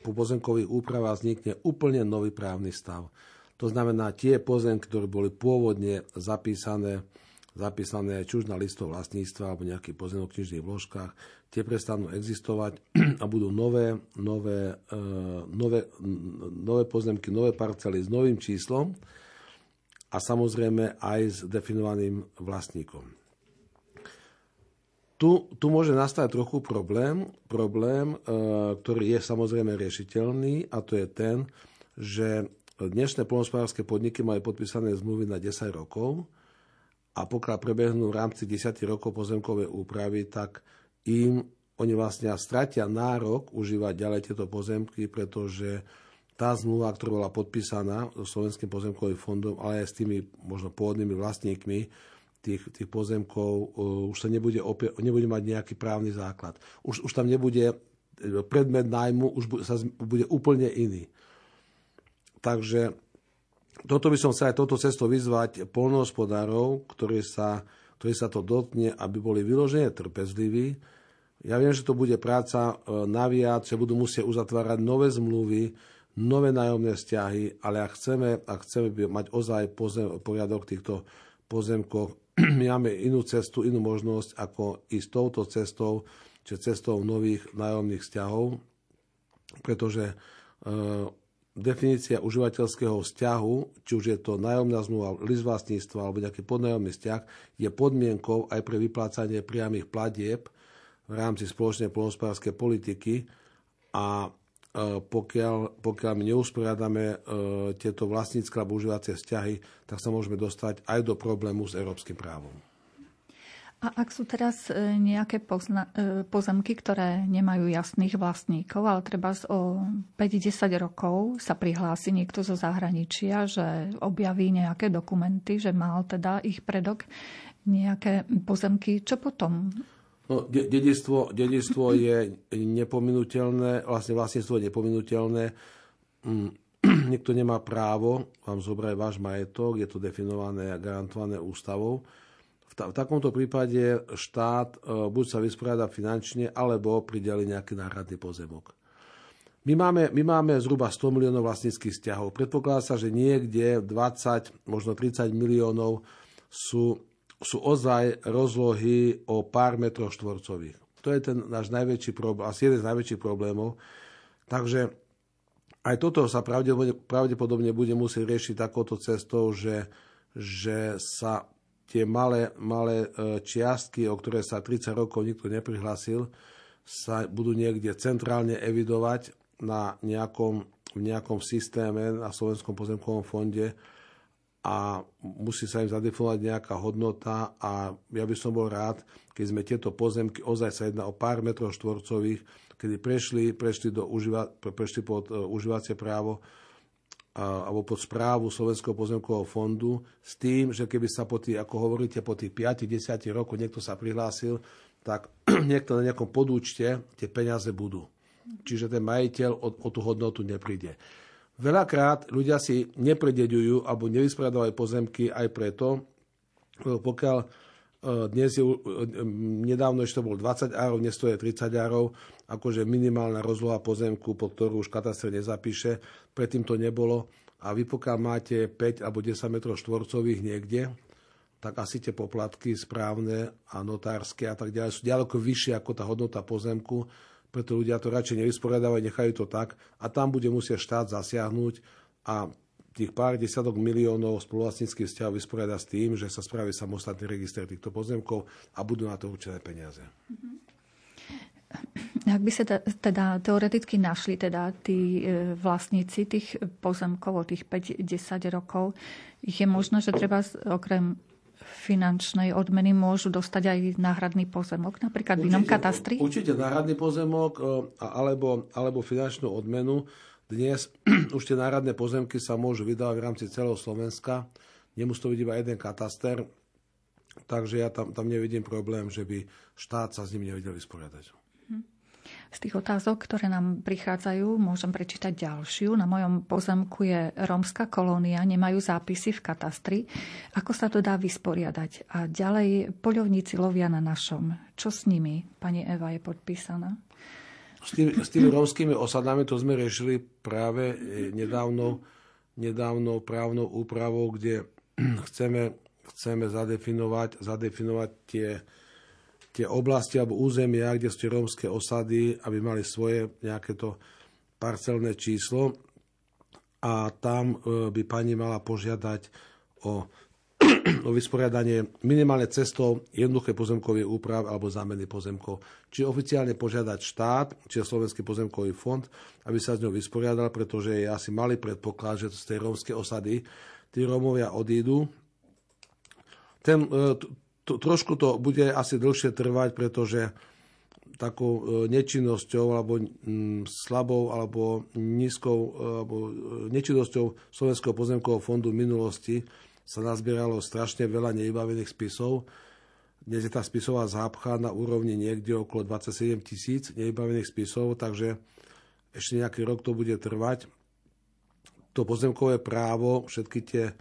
po pozemkových úpravách vznikne úplne nový právny stav. To znamená, tie pozemky, ktoré boli pôvodne zapísané zapísané či už na listov vlastníctva alebo nejakých pozemok knižných vložkách, tie prestanú existovať [clears throat] a budú nové, nové, e, nové, nové pozemky, nové parcely s novým číslom a samozrejme aj s definovaným vlastníkom. Tu, tu môže nastať trochu problém, problém, e, ktorý je samozrejme riešiteľný a to je ten, že dnešné polnospodárske podniky majú podpísané zmluvy na 10 rokov, a pokiaľ prebehnú v rámci 10 rokov pozemkové úpravy, tak im oni vlastne stratia nárok užívať ďalej tieto pozemky, pretože tá zmluva, ktorá bola podpísaná so Slovenským pozemkovým fondom, ale aj s tými možno pôvodnými vlastníkmi tých, tých pozemkov, uh, už sa nebude, opie, nebude mať nejaký právny základ. Už, už tam nebude predmet nájmu, už sa bude úplne iný. Takže toto by som chcel aj touto cestou vyzvať polnohospodárov, ktorí sa, ktorí sa to dotkne, aby boli vyložené trpezliví. Ja viem, že to bude práca uh, naviac, že budú musieť uzatvárať nové zmluvy, nové nájomné vzťahy, ale ak chceme, ak chceme mať ozaj pozem, poriadok týchto pozemkoch, [clears throat] my máme inú cestu, inú možnosť, ako ísť touto cestou, čiže cestou nových nájomných vzťahov, pretože e, definícia užívateľského vzťahu, či už je to nájomná zmluva, list vlastníctva alebo nejaký podnájomný vzťah, je podmienkou aj pre vyplácanie priamých platieb v rámci spoločnej polnospodárskej politiky a E, pokiaľ, pokiaľ my neusporiadame e, tieto vlastnícke alebo užívacie vzťahy, tak sa môžeme dostať aj do problému s európskym právom. A ak sú teraz e, nejaké pozna- pozemky, ktoré nemajú jasných vlastníkov, ale treba o 5-10 rokov sa prihlási niekto zo zahraničia, že objaví nejaké dokumenty, že mal teda ich predok nejaké pozemky, čo potom? No, dedistvo, dedistvo je nepominuteľné, vlastne vlastníctvo je nepominuteľné. Mm, [clears throat] niekto nemá právo vám zobrať váš majetok, je to definované a garantované ústavou. V, ta, v takomto prípade štát e, buď sa vysporiada finančne, alebo prideli nejaký náhradný pozemok. My máme, my máme zhruba 100 miliónov vlastníckých vzťahov. Predpokladá sa, že niekde 20, možno 30 miliónov sú sú ozaj rozlohy o pár metrov štvorcových. To je ten náš najväčší problém, asi jeden z najväčších problémov. Takže aj toto sa pravdepodobne, pravdepodobne bude musieť riešiť takouto cestou, že, že sa tie malé, malé e, čiastky, o ktoré sa 30 rokov nikto neprihlásil, sa budú niekde centrálne evidovať na nejakom, v nejakom systéme na Slovenskom pozemkovom fonde a musí sa im zadefinovať nejaká hodnota a ja by som bol rád, keď sme tieto pozemky, ozaj sa jedná o pár metrov štvorcových, kedy prešli, prešli, do uživa, prešli pod uh, užívacie právo alebo pod správu Slovenského pozemkového fondu s tým, že keby sa po tých, ako hovoríte, po tých 5-10 rokoch niekto sa prihlásil, tak [clears throat] niekto na nejakom podúčte tie peniaze budú. Čiže ten majiteľ o, o tú hodnotu nepríde. Veľakrát ľudia si nepredeďujú alebo nevysporiadajú pozemky aj preto, pokiaľ dnes je, e, nedávno ešte bol 20 árov, dnes to je 30 árov, akože minimálna rozloha pozemku, pod ktorú už katastre nezapíše, predtým to nebolo. A vy pokiaľ máte 5 alebo 10 metrov štvorcových niekde, tak asi tie poplatky správne a notárske a tak ďalej sú ďaleko vyššie ako tá hodnota pozemku, preto ľudia to radšej nevysporiadávajú, nechajú to tak a tam bude musieť štát zasiahnuť a tých pár desiatok miliónov spoluvlastníckých vzťahov vysporiada s tým, že sa spraví samostatný register týchto pozemkov a budú na to určené peniaze. Ak by sa teda teoreticky našli teda tí e, vlastníci tých pozemkov o tých 5-10 rokov, je možné, že treba okrem finančnej odmeny môžu dostať aj náhradný pozemok, napríklad určite, v inom katastri? Určite náhradný pozemok e, alebo, alebo finančnú odmenu. Dnes [clears throat] už tie náhradné pozemky sa môžu vydávať v rámci celého Slovenska. Nemusí to byť iba jeden kataster, takže ja tam, tam nevidím problém, že by štát sa s ním nevedel vysporiadať. Z tých otázok, ktoré nám prichádzajú, môžem prečítať ďalšiu. Na mojom pozemku je rómska kolónia, nemajú zápisy v katastri. Ako sa to dá vysporiadať? A ďalej, poľovníci lovia na našom. Čo s nimi? Pani Eva je podpísaná. S tými, s tými rómskymi osadami to sme riešili práve e, nedávno, nedávno právnou úpravou, kde [clears throat] chceme, chceme zadefinovať, zadefinovať tie tie oblasti alebo územia, kde sú rómske osady, aby mali svoje nejaké to parcelné číslo. A tam e, by pani mala požiadať o, o vysporiadanie minimálne cestou jednoduché pozemkový úprav alebo zámeny pozemkov. Či oficiálne požiadať štát, či Slovenský pozemkový fond, aby sa s ňou vysporiadal, pretože je asi malý predpoklad, že z tej rómskej osady tí Rómovia odídu. Ten, e, to, trošku to bude asi dlhšie trvať, pretože takou e, nečinnosťou alebo mm, slabou alebo nízkou alebo nečinnosťou Slovenského pozemkového fondu v minulosti sa nazbieralo strašne veľa nevybavených spisov. Dnes je tá spisová zápcha na úrovni niekde okolo 27 tisíc nevybavených spisov, takže ešte nejaký rok to bude trvať. To pozemkové právo, všetky tie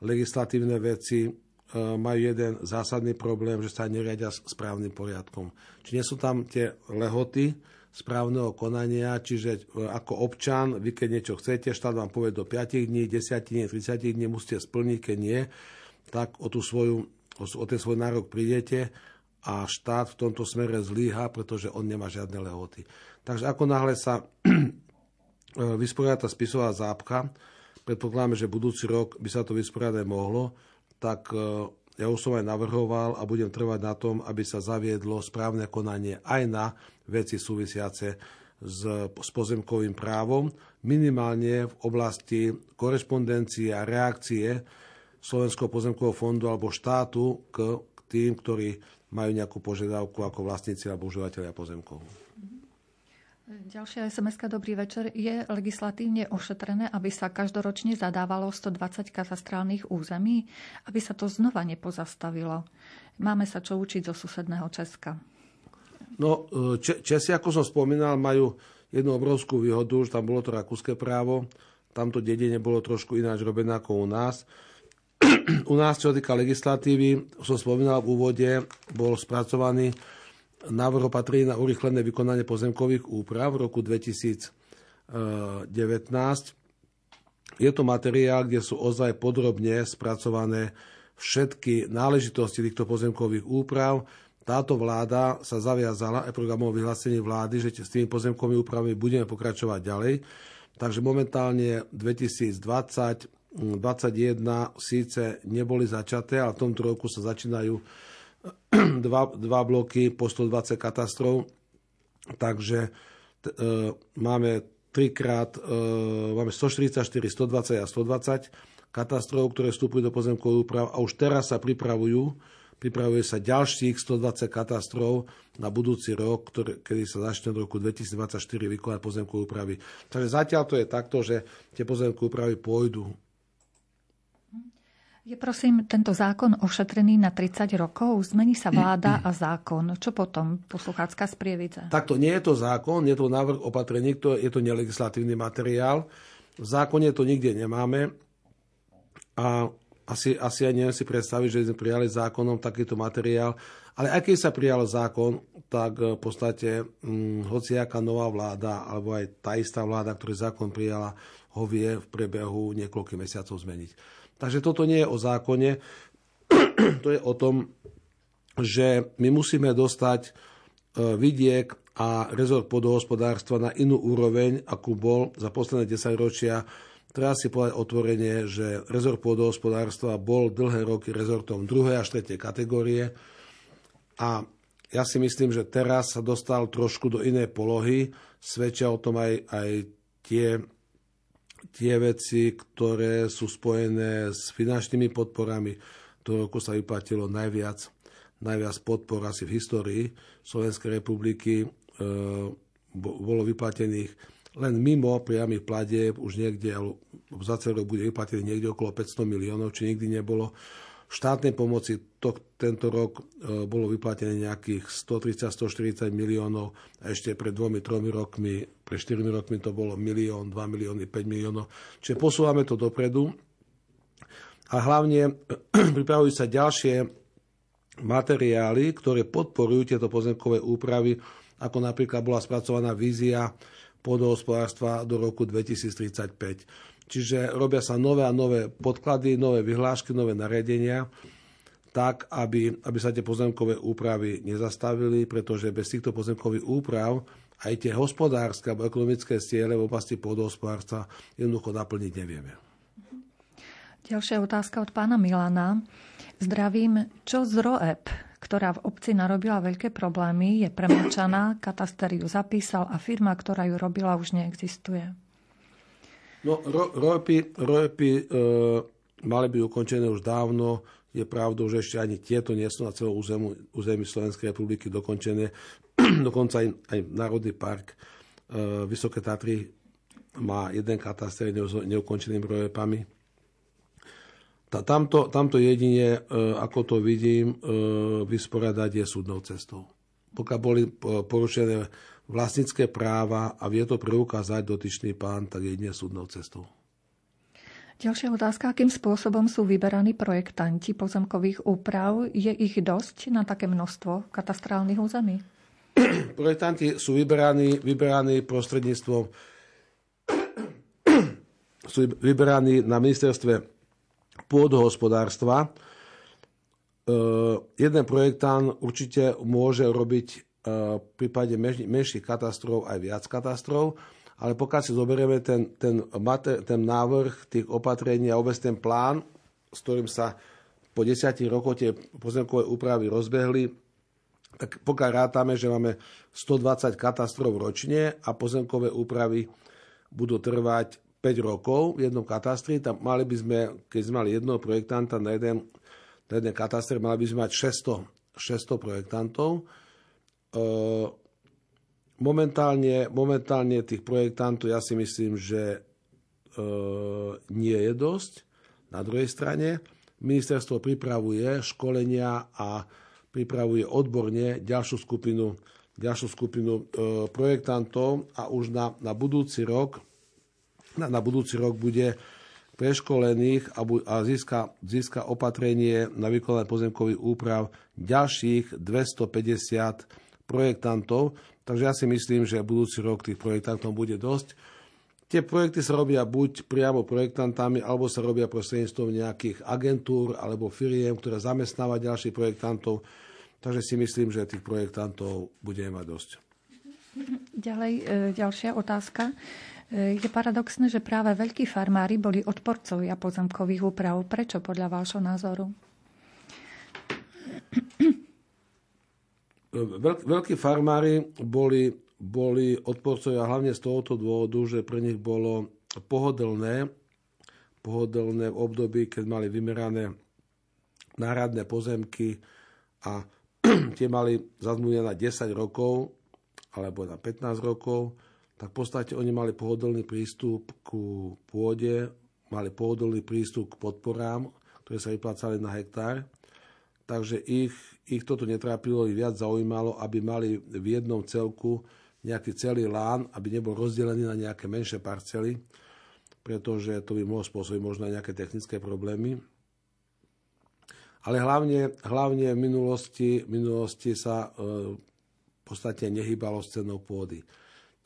legislatívne veci E, majú jeden zásadný problém, že sa neriadia správnym poriadkom. Či nie sú tam tie lehoty správneho konania, čiže e, ako občan, vy keď niečo chcete, štát vám povie do 5 dní, 10 dní, 30 dní musíte splniť, keď nie, tak o, tú svoju, o ten svoj nárok prídete a štát v tomto smere zlíha, pretože on nemá žiadne lehoty. Takže ako náhle sa [clears throat] e, vysporiada tá spisová zápcha, predpokladáme, že budúci rok by sa to vysporiadať mohlo, tak e, ja už som aj navrhoval a budem trvať na tom, aby sa zaviedlo správne konanie aj na veci súvisiace s, s pozemkovým právom, minimálne v oblasti korešpondencie a reakcie Slovenského pozemkového fondu alebo štátu k, k tým, ktorí majú nejakú požiadavku ako vlastníci alebo užívateľia pozemkov. Ďalšia sms Dobrý večer. Je legislatívne ošetrené, aby sa každoročne zadávalo 120 katastrálnych území, aby sa to znova nepozastavilo. Máme sa čo učiť zo susedného Česka. No, e, Česi, ako som spomínal, majú jednu obrovskú výhodu, že tam bolo to rakúske právo, tamto dedenie bolo trošku ináč robené ako u nás. [clears throat] u nás, čo týka legislatívy, som spomínal v úvode, bol spracovaný návrh opatrí na urychlené vykonanie pozemkových úprav v roku 2019. Je to materiál, kde sú ozaj podrobne spracované všetky náležitosti týchto pozemkových úprav. Táto vláda sa zaviazala aj programom vyhlásení vlády, že s tými pozemkovými úpravami budeme pokračovať ďalej. Takže momentálne 2020 2021 síce neboli začaté, ale v tomto roku sa začínajú [clears throat] dva, dva bloky po 120 katastrov, takže t, e, máme trikrát, e, máme 144, 120 a 120 katastrov, ktoré vstupujú do pozemkových úprav a už teraz sa pripravujú, pripravuje sa ďalších 120 katastrov na budúci rok, ktoré, kedy sa začne v roku 2024 vykonať pozemkové úpravy. Takže zatiaľ to je takto, že tie pozemkové úpravy pôjdu je prosím tento zákon ošetrený na 30 rokov? Zmení sa vláda a zákon. Čo potom, posluchácká sprievidza? Takto nie je to zákon, je to návrh opatrení, to, je to nelegislatívny materiál. V zákone to nikde nemáme a asi, asi aj neviem si predstaviť, že sme prijali zákonom takýto materiál. Ale aj keď sa prijal zákon, tak v podstate hm, hociaká nová vláda, alebo aj tá istá vláda, ktorý zákon prijala, ho vie v priebehu niekoľkých mesiacov zmeniť. Takže toto nie je o zákone, [clears throat] to je o tom, že my musíme dostať e, vidiek a rezort podhospodárstva na inú úroveň, akú bol za posledné 10 ročia. Treba si povedať otvorenie, že rezort podhospodárstva bol dlhé roky rezortom druhej až tretej kategórie a ja si myslím, že teraz sa dostal trošku do inej polohy. Svedčia o tom aj, aj tie tie veci, ktoré sú spojené s finančnými podporami. To roku sa vyplatilo najviac, najviac podpor asi v histórii Slovenskej republiky. E, bolo vyplatených len mimo priamých platieb už niekde, za celý bude vyplatených niekde okolo 500 miliónov, či nikdy nebolo štátnej pomoci to, tento rok e, bolo vyplatené nejakých 130-140 miliónov a ešte pred dvomi, tromi rokmi, pre 4 rokmi to bolo milión, 2 milióny, 5 miliónov. Čiže posúvame to dopredu a hlavne [clears throat] pripravujú sa ďalšie materiály, ktoré podporujú tieto pozemkové úpravy, ako napríklad bola spracovaná vízia podhospodárstva do roku 2035 Čiže robia sa nové a nové podklady, nové vyhlášky, nové nariadenia, tak, aby, aby sa tie pozemkové úpravy nezastavili, pretože bez týchto pozemkových úprav aj tie hospodárske alebo ekonomické ciele v oblasti pôdohospodárstva jednoducho naplniť nevieme. Ďalšia otázka od pána Milana. Zdravím, čo z ROEP, ktorá v obci narobila veľké problémy, je premlčaná, kataster ju zapísal a firma, ktorá ju robila, už neexistuje. No, ro, rojpy, rojpy e, mali byť ukončené už dávno. Je pravdou, že ešte ani tieto nie sú na celom území, území Slovenskej republiky dokončené. [clears throat] dokonca aj, aj Národný park e, Vysoké Tatry má jeden kataster neukončenými projepami. Tamto, tamto jedine, e, ako to vidím, e, vysporiadať je súdnou cestou. Pokiaľ boli porušené vlastnícke práva a vie to preukázať dotyčný pán, tak jedine súdnou cestou. Ďalšia otázka. Akým spôsobom sú vyberaní projektanti pozemkových úprav? Je ich dosť na také množstvo katastrálnych území? [clears throat] Projektanti sú vyberaní, vyberaní prostredníctvom [clears throat] sú vyberaní na ministerstve pôdohospodárstva. E, jeden projektant určite môže robiť v prípade menších katastrov aj viac katastrov, ale pokiaľ si zoberieme ten, ten, ten návrh tých opatrení a vôbec ten plán, s ktorým sa po desiatich rokoch tie pozemkové úpravy rozbehli, tak pokiaľ rátame, že máme 120 katastrov ročne a pozemkové úpravy budú trvať 5 rokov v jednom katastri, tam mali by sme, keď sme mali jednoho projektanta na jeden, na jeden katastr, mali by sme mať 600, 600 projektantov. E, Momentálne, momentálne tých projektantov ja si myslím, že e, nie je dosť. Na druhej strane ministerstvo pripravuje školenia a pripravuje odborne ďalšiu skupinu, ďalšiu skupinu e, projektantov a už na, na budúci rok na, na budúci rok bude preškolených a, bu, a získa, získa opatrenie na vykonanie pozemkových úprav ďalších 250 projektantov, Takže ja si myslím, že budúci rok tých projektantov bude dosť. Tie projekty sa robia buď priamo projektantami, alebo sa robia prostredníctvom nejakých agentúr alebo firiem, ktoré zamestnávajú ďalších projektantov. Takže si myslím, že tých projektantov budeme mať dosť. Ďalej, e, ďalšia otázka. E, je paradoxné, že práve veľkí farmári boli odporcovia pozemkových úprav. Prečo podľa vášho názoru? Veľk, veľkí farmári boli, boli odporcovia hlavne z tohoto dôvodu, že pre nich bolo pohodlné, pohodlné v období, keď mali vymerané náradné pozemky a [clears throat] tie mali zazmluvne na 10 rokov alebo na 15 rokov, tak v podstate oni mali pohodlný prístup ku pôde, mali pohodlný prístup k podporám, ktoré sa vyplácali na hektár takže ich, ich toto netrápilo, ich viac zaujímalo, aby mali v jednom celku nejaký celý lán, aby nebol rozdelený na nejaké menšie parcely, pretože to by mohlo spôsobiť možno aj nejaké technické problémy. Ale hlavne, hlavne v minulosti, v minulosti sa e, v podstate nehýbalo s cenou pôdy.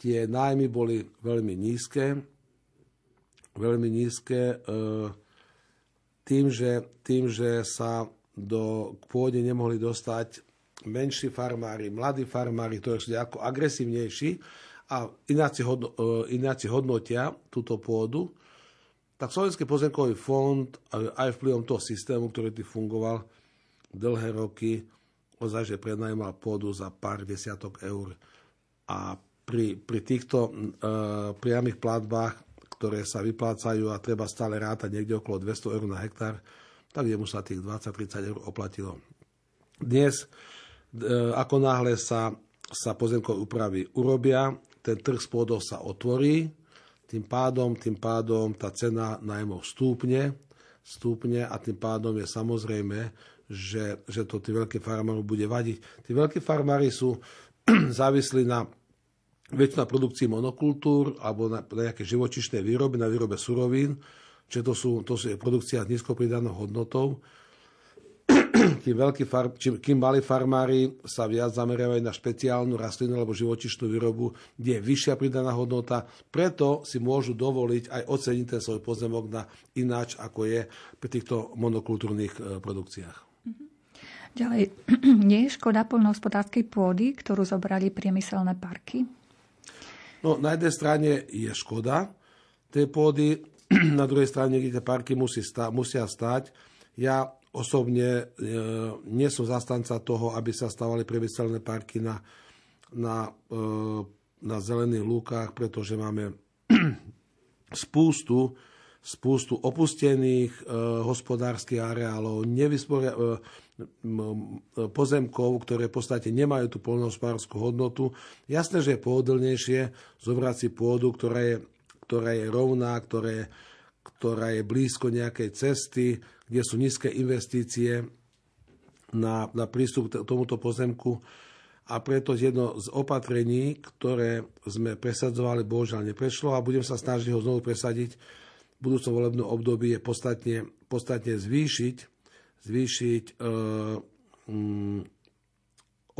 Tie nájmy boli veľmi nízke, veľmi nízke, e, tým, že, tým, že sa do, k pôde nemohli dostať menší farmári, mladí farmári, ktorí sú ako agresívnejší a ináci, hodno, e, ináci hodnotia túto pôdu, tak Slovenský pozemkový fond aj vplyvom toho systému, ktorý tu fungoval dlhé roky, ozaj, že prenajímal pôdu za pár desiatok eur. A pri, pri týchto uh, priamých platbách, ktoré sa vyplácajú a treba stále rátať niekde okolo 200 eur na hektár, tak jemu sa tých 20-30 eur oplatilo. Dnes, e, ako náhle sa, sa pozemkové úpravy urobia, ten trh s pôdou sa otvorí, tým pádom, tým pádom tá cena najmov stúpne, stúpne a tým pádom je samozrejme, že, že to tí veľkí farmári bude vadiť. Tí veľkí farmári sú [clears throat] závislí na väčšina produkcii monokultúr alebo na, na nejaké živočišné výroby, na výrobe surovín, Čiže to sú, to sú produkcia s nízkou pridanou hodnotou. [clears throat] Kým, veľký far, čím, kým malí farmári sa viac zameriavajú na špeciálnu rastlinu alebo živočišnú výrobu, kde je vyššia pridaná hodnota, preto si môžu dovoliť aj oceniť ten svoj pozemok na ináč, ako je pri týchto monokultúrnych e, produkciách. Mhm. Ďalej, [clears throat] nie je škoda poľnohospodárskej pôdy, ktorú zobrali priemyselné parky? No, na jednej strane je škoda tej pôdy, [clears throat] na druhej strane niekde tie parky musí stá, musia stať. Ja osobne e, nie som zastanca toho, aby sa stavali priemyselné parky na, na, e, na zelených lúkach, pretože máme [clears throat] spústu spústu opustených e, hospodárskych areálov, nevysporia, e, pozemkov, ktoré v podstate nemajú tú polnohospodárskú hodnotu. Jasné, že je pohodlnejšie zobrať si pôdu, ktorá je, ktorá je rovná, ktoré, ktorá je blízko nejakej cesty, kde sú nízke investície na, na prístup k tomuto pozemku. A preto jedno z opatrení, ktoré sme presadzovali, bohužiaľ neprešlo a budem sa snažiť ho znovu presadiť v budúcom volebnom období, je podstatne, podstatne zvýšiť zvýšiť e, mm,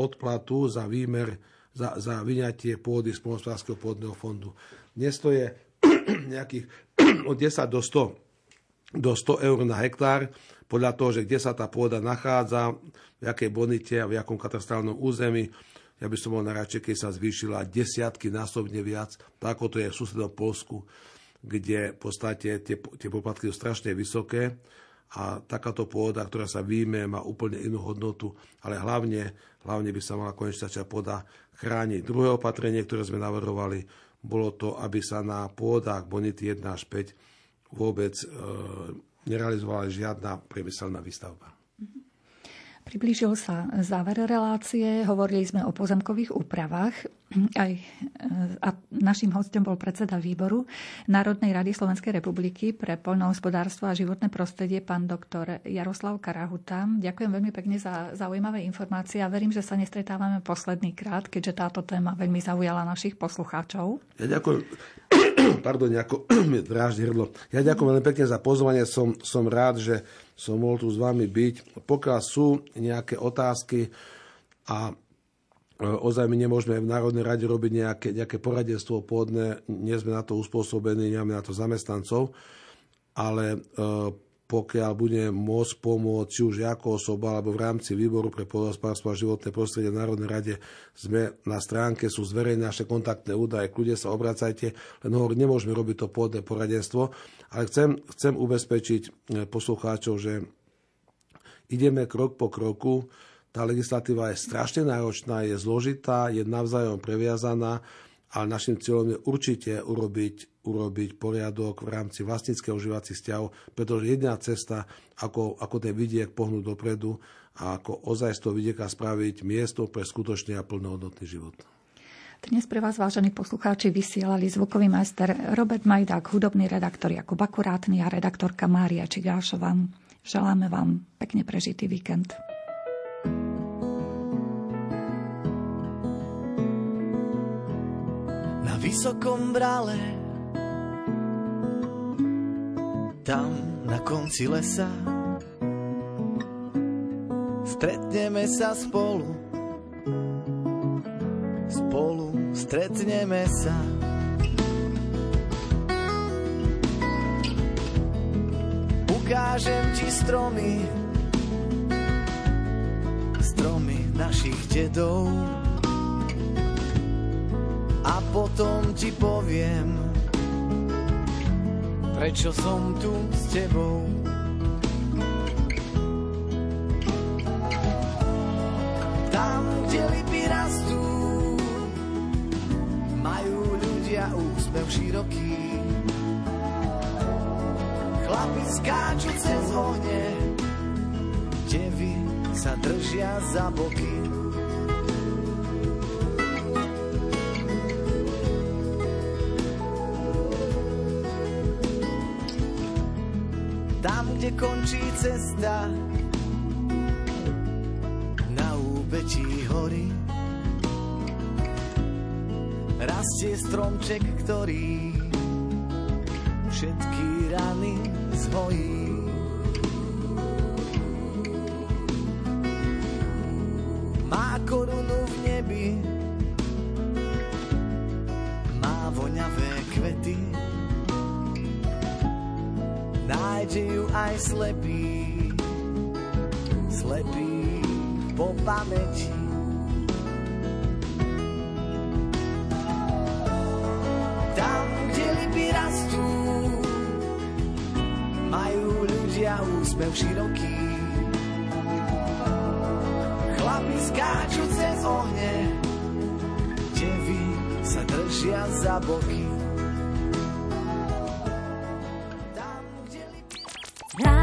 odplatu za výmer, za, za vyňatie pôdy z Polnospodárskeho pôdneho fondu. Dnes to je [clears throat] nejakých [clears throat] od 10 do 100, do 100 eur na hektár, podľa toho, že kde sa tá pôda nachádza, v akej bonite a v akom katastrálnom území. Ja by som bol najradšej, keď sa zvýšila desiatky násobne viac, tak ako to je v susednom Polsku, kde v podstate tie, tie poplatky sú strašne vysoké a takáto pôda, ktorá sa výjme, má úplne inú hodnotu, ale hlavne, hlavne by sa mala konečná pôda chrániť. Druhé opatrenie, ktoré sme navrhovali, bolo to, aby sa na pôdach bonity 1 až 5 vôbec e, nerealizovala žiadna priemyselná výstavba. Priblížil sa záver relácie, hovorili sme o pozemkových úpravách. Aj, a našim hostom bol predseda výboru Národnej rady Slovenskej republiky pre poľnohospodárstvo a životné prostredie, pán doktor Jaroslav Karahuta. Ďakujem veľmi pekne za zaujímavé informácie a verím, že sa nestretávame posledný krát, keďže táto téma veľmi zaujala našich poslucháčov. Ja ďakujem. [clears throat] Pardon, nejako [clears throat] dráždi hrdlo. Ja ďakujem veľmi pekne za pozvanie. Som, som rád, že som mohol tu s vami byť. Pokiaľ sú nejaké otázky a e, ozaj my nemôžeme v Národnej rade robiť nejaké, nejaké poradenstvo pôdne, nie sme na to uspôsobení, nemáme na to zamestnancov, ale e, pokiaľ budem môcť pomôcť, či už ako osoba, alebo v rámci výboru pre pôdohospodárstvo a životné prostredie v Národnej rade sme na stránke, sú zverejné naše kontaktné údaje, kľude sa obracajte, len hovorím, nemôžeme robiť to pôdne poradenstvo, ale chcem, chcem ubezpečiť eh, poslucháčov, že ideme krok po kroku, tá legislatíva je strašne náročná, je zložitá, je navzájom previazaná, ale našim cieľom je určite urobiť urobiť poriadok v rámci vlastníckého užívacích vzťahov, pretože jediná cesta, ako, ako ten vidiek pohnúť dopredu a ako ozaj z toho vidieka spraviť miesto pre skutočný a plnohodnotný život. Dnes pre vás, vážení poslucháči, vysielali zvukový majster Robert Majdák, hudobný redaktor Jakub Akurátny a redaktorka Mária Čigášová. Želáme vám pekne prežitý víkend. Vysokom brale tam na konci lesa. Stretneme sa spolu, spolu stretneme sa. Ukážem ti stromy, stromy našich dedov. A potom ti poviem, prečo som tu s tebou. Tam, kde lipy rastú, majú ľudia úsmev široký. Chlapi skáču cez ohne, devy sa držia za boky. Cesta na úbetí hory. Rastie stromček, ktorý všetky rany zhojí. Má korunu v nebi, má voňavé kvety, nájde ju aj slepý pamäti. Tam, kde lipy rastú, majú ľudia úsmev široký. Chlapi skáču cez ohne, devy sa držia za boky.